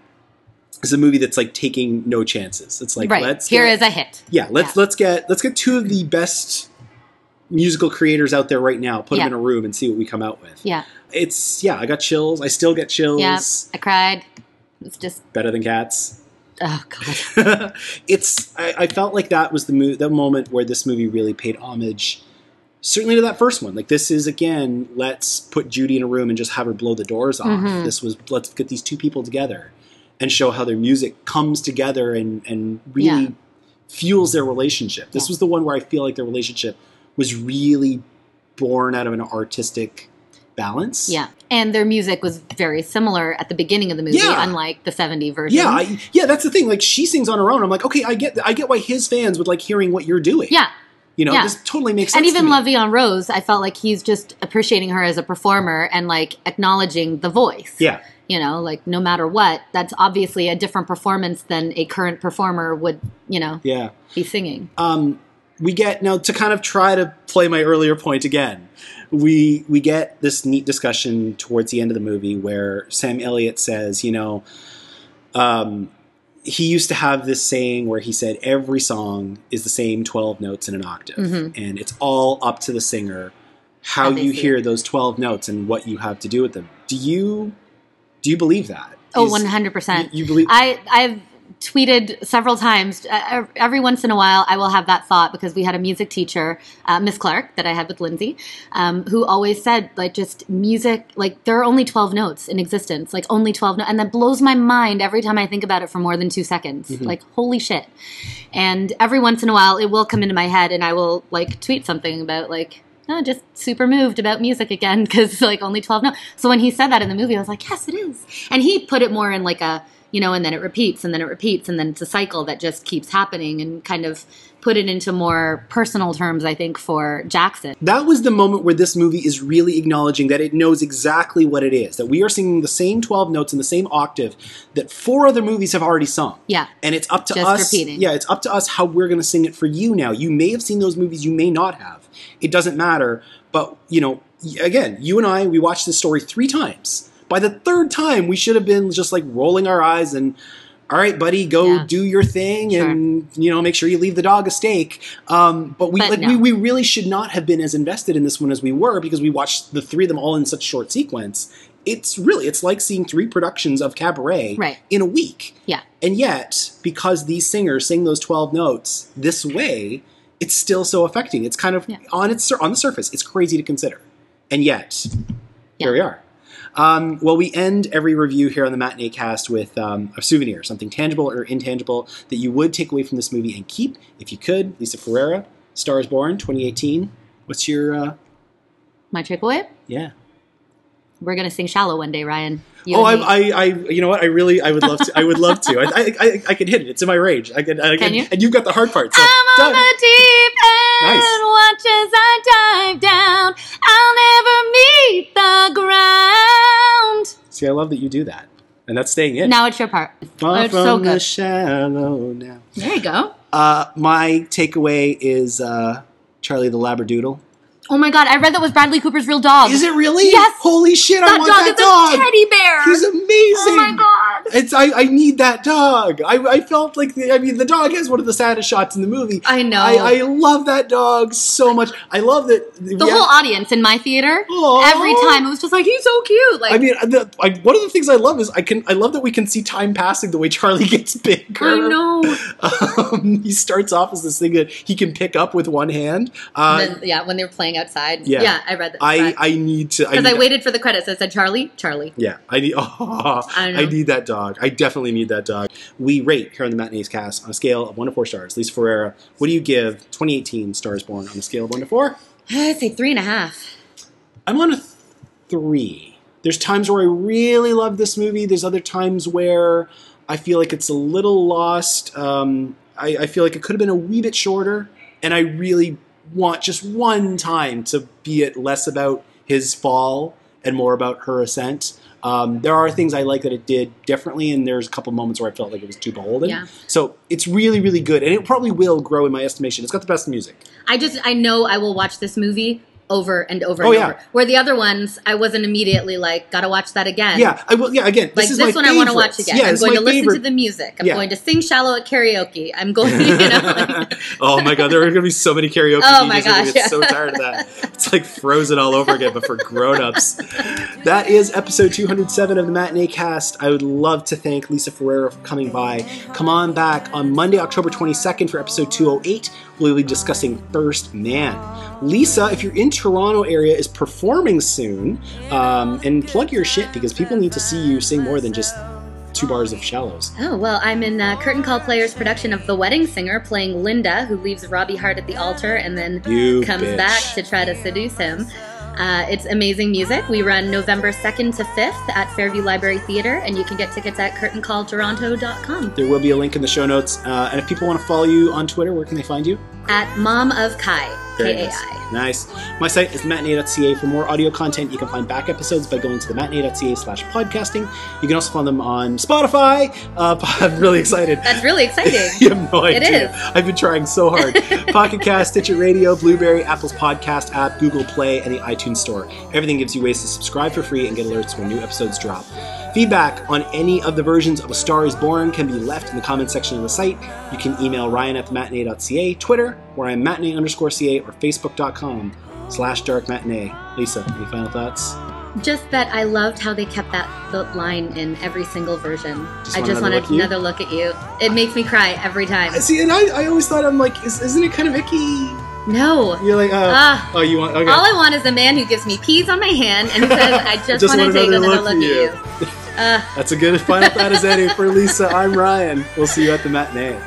Speaker 2: is a movie that's like taking no chances. It's like
Speaker 3: right.
Speaker 2: let's
Speaker 3: Here
Speaker 2: get,
Speaker 3: is a hit.
Speaker 2: yeah let's
Speaker 3: Yeah.
Speaker 2: let's get let's get two of the best musical creators out there right now. Put
Speaker 3: Yeah.
Speaker 2: them in a room and see what we come out with.
Speaker 3: Yeah.
Speaker 2: It's yeah, I got chills. I still get chills.
Speaker 3: Yeah. I cried. It's just
Speaker 2: Better than cats.
Speaker 3: Oh god.
Speaker 2: it's I, I felt like that was the mo- the moment where this movie really paid homage certainly to that first one like this is again let's put judy in a room and just have her blow the doors off
Speaker 3: Mhm.
Speaker 2: this was let's get these two people together and show how their music comes together and and really
Speaker 3: Yeah.
Speaker 2: fuels their relationship this
Speaker 3: Yeah.
Speaker 2: was the one where i feel like their relationship was really born out of an artistic balance
Speaker 3: Yeah. And their music was very similar at the beginning of the movie,
Speaker 2: Yeah.
Speaker 3: unlike the 70 version.
Speaker 2: yeah I, yeah that's the thing like she sings on her own i'm like okay i get i get why his fans would like hearing what you're doing
Speaker 3: yeah.
Speaker 2: You know,
Speaker 3: Yeah.
Speaker 2: this totally makes sense.
Speaker 3: And even
Speaker 2: me.
Speaker 3: La Vie en Rose, I felt like he's just appreciating her as a performer and like acknowledging the voice.
Speaker 2: Yeah.
Speaker 3: You know, like no matter what, that's obviously a different performance than a current performer would, you know,
Speaker 2: Yeah.
Speaker 3: be singing.
Speaker 2: Um, we get now to kind of try to play my earlier point again. We we get this neat discussion towards the end of the movie where Sam Elliott says, you know, um, he used to have this saying where he said every song is the same twelve notes in an octave,
Speaker 3: Mhm.
Speaker 2: and it's all up to the singer how
Speaker 3: How
Speaker 2: you hear
Speaker 3: it.
Speaker 2: those twelve notes and what you have to do with them. Do you do you believe that?
Speaker 3: Oh,
Speaker 2: Is-
Speaker 3: 100%.
Speaker 2: You, you believe?
Speaker 3: I I've tweeted several times. Uh, every once in a while, I will have that thought because we had a music teacher, uh, Miss Clark, that I had with Lindsay, um, who always said like just music. Like there are only twelve notes in existence, like only twelve notes, and that blows my mind every time I think about it for more than two seconds.
Speaker 2: Mm-hmm.
Speaker 3: Like holy shit! And every once in a while, it will come into my head, and I will like tweet something about like. Oh, just super moved about music again because like only 12 notes. So when he said that in the movie, I was like, yes, it is. And he put it more in like a, you know, and then it repeats and then it repeats and then it's a cycle that just keeps happening and kind of put it into more personal terms, I think, for Jackson.
Speaker 2: that was the moment where this movie is really acknowledging that it knows exactly what it is. That we are singing the same 12 notes in the same octave that four other movies have already sung.
Speaker 3: Yeah.
Speaker 2: And it's up to
Speaker 3: Just
Speaker 2: us.
Speaker 3: repeating.
Speaker 2: Yeah, it's up to us how we're going to sing it for you now. You may have seen those movies, you may not have. It doesn't matter. But, you know, again, you and I, we watched this story three times. By the third time, we should have been just like rolling our eyes and, all right, buddy, go
Speaker 3: Yeah.
Speaker 2: do your thing
Speaker 3: Sure.
Speaker 2: and, you know, make sure you leave the dog a steak. Um, but we,
Speaker 3: But
Speaker 2: like,
Speaker 3: no.
Speaker 2: we, we really should not have been as invested in this one as we were because we watched the three of them all in such short sequence. It's really, it's like seeing three productions of Cabaret
Speaker 3: Right.
Speaker 2: in a week.
Speaker 3: Yeah.
Speaker 2: And yet, because these singers sing those 12 notes this way, it's still so affecting. It's kind of
Speaker 3: Yeah.
Speaker 2: on its on the surface, it's crazy to consider. And yet, here we are. Um, well, we end every review here on the Matinee Cast with um, a souvenir, something tangible or intangible that you would take away from this movie and keep if you could. Lisa Ferreira, Stars Born, 2018. What's your, uh,
Speaker 3: My takeaway?
Speaker 2: yeah?
Speaker 3: We're going to sing Shallow one day, Ryan. You
Speaker 2: oh, I. I, I, you know what? I really, I would love to. I would love to. I, I, I, I can hit it. It's in my range. I can, I
Speaker 3: Can you?
Speaker 2: And you've got the hard part. So,
Speaker 3: I'm on the deep end.
Speaker 2: Nice.
Speaker 3: Watch as I dive down. I'll never meet the ground.
Speaker 2: See, I love that you do that, and that's staying in.
Speaker 3: Now it's your part.
Speaker 2: Far
Speaker 3: it's
Speaker 2: from
Speaker 3: so
Speaker 2: the
Speaker 3: good.
Speaker 2: shallow now.
Speaker 3: There you go.
Speaker 2: Uh, my takeaway is uh, Charlie the Labradoodle.
Speaker 3: Oh my god, I read that was Bradley Cooper's real dog.
Speaker 2: Is it really?
Speaker 3: Yes.
Speaker 2: Holy shit! I
Speaker 3: That
Speaker 2: want
Speaker 3: dog
Speaker 2: that
Speaker 3: is
Speaker 2: dog.
Speaker 3: a teddy bear.
Speaker 2: He's amazing.
Speaker 3: Oh my god.
Speaker 2: It's I, I need that dog. I, I felt like the, I mean the dog has one of the saddest shots in the movie.
Speaker 3: I know.
Speaker 2: I, I love that dog so much. I love that
Speaker 3: the whole audience in my theater,
Speaker 2: Aw.
Speaker 3: every time it was just like he's so cute. Like
Speaker 2: I mean, the, I, one of the things I love is I can I love that we can see time passing the way Charlie gets bigger.
Speaker 3: I know.
Speaker 2: Um, he starts off as this thing that he can pick up with one hand. Uh,
Speaker 3: then, yeah, when they were playing outside.
Speaker 2: Yeah.
Speaker 3: Yeah, I read that.
Speaker 2: I I need to
Speaker 3: because I,
Speaker 2: need-
Speaker 3: waited for the credits. I said Charlie, Charlie.
Speaker 2: Yeah, I need. Oh,
Speaker 3: I.
Speaker 2: I need that dog. I definitely need that dog. We rate here on the Matinees cast on a scale of one to four stars. Lisa Ferreira, what do you give 2018 Stars Born on a scale of one to four?
Speaker 3: I'd say three and a half.
Speaker 2: I'm on a three. There's times where I really love this movie. There's other times where I feel like it's a little lost. Um, I, I feel like it could have been a wee bit shorter, and I really want just one time to be it less about his fall and more about her ascent. Um, there are things I like that it did differently, and there's a couple moments where I felt like it was too beholden.
Speaker 3: Yeah.
Speaker 2: So it's really, really good, and it probably will grow in my estimation. It's got the best music.
Speaker 3: I just I know I will watch this movie over and over
Speaker 2: Oh,
Speaker 3: and
Speaker 2: yeah.
Speaker 3: over. Where the other ones, I wasn't immediately like, gotta watch that again.
Speaker 2: Yeah, I will. Yeah, again,
Speaker 3: Like
Speaker 2: this
Speaker 3: this,
Speaker 2: is my
Speaker 3: one, I want to watch again.
Speaker 2: Yeah,
Speaker 3: I'm going
Speaker 2: my
Speaker 3: to listen to the music. I'm
Speaker 2: Yeah.
Speaker 3: going to sing "Shallow" at karaoke. I'm going, to, you know.
Speaker 2: oh my god, there are going to be so many karaoke
Speaker 3: Oh
Speaker 2: DJs
Speaker 3: my
Speaker 2: who are gonna
Speaker 3: gosh,
Speaker 2: get
Speaker 3: yeah.
Speaker 2: so tired of that. It's like Frozen all over again, but for grown-ups. That is episode 207 of the Matinee Cast. I would love to thank Lisa Ferreira for coming by. Come on back on Monday, October 22nd for episode 208. We'll be discussing First Man. Lisa, if you're in Toronto area, is performing soon. Um, and plug your shit because people need to see you sing more than just two bars of shallows.
Speaker 3: Oh, well, I'm in uh, Curtain Call Players' production of The Wedding Singer, playing Linda, who leaves Robbie Hart at the altar and then
Speaker 2: You
Speaker 3: comes
Speaker 2: bitch.
Speaker 3: back to try to seduce him. Uh, it's amazing music. We run November 2nd to 5th at Fairview Library Theatre, and you can get tickets at curtaincalltoronto.com.
Speaker 2: There will be a link in the show notes. Uh, and if people want to follow you on Twitter, where can they find you?
Speaker 3: At Mom of Kai,
Speaker 2: Very
Speaker 3: K A
Speaker 2: nice. Nice. My site is matinee.ca. For more audio content, you can find back episodes by going to the matinee.ca slash podcasting. You can also find them on Spotify. Uh, I'm really excited.
Speaker 3: That's really exciting.
Speaker 2: You have no
Speaker 3: It
Speaker 2: idea.
Speaker 3: is.
Speaker 2: I've been trying so hard. Pocket Cast, Stitcher Radio, Blubrry, Apple's podcast app, Google Play, and the iTunes Store. Everything gives you ways to subscribe for free and get alerts when new episodes drop. Feedback on any of the versions of A Star is Born can be left in the comment section of the site. You can email Ryan at the matinee.ca, Twitter, where I'm matinee underscore ca, or facebook.com slash dark matinee. Lisa, any final thoughts?
Speaker 3: Just that I loved how they kept that line in every single version.
Speaker 2: Just
Speaker 3: I just
Speaker 2: another
Speaker 3: wanted
Speaker 2: look
Speaker 3: another look at you. It makes me cry every time.
Speaker 2: See, and I, I always thought, I'm like, is, isn't it kind of icky?
Speaker 3: No.
Speaker 2: You're like, uh,
Speaker 3: Ah.
Speaker 2: oh, you want, okay.
Speaker 3: All I want is a man who gives me peas on my hand and says, I just,
Speaker 2: Just
Speaker 3: want to take
Speaker 2: another look at
Speaker 3: at you. Uh,
Speaker 2: That's a good final thought as any for Lisa. I'm Ryan. We'll see you at the matinee.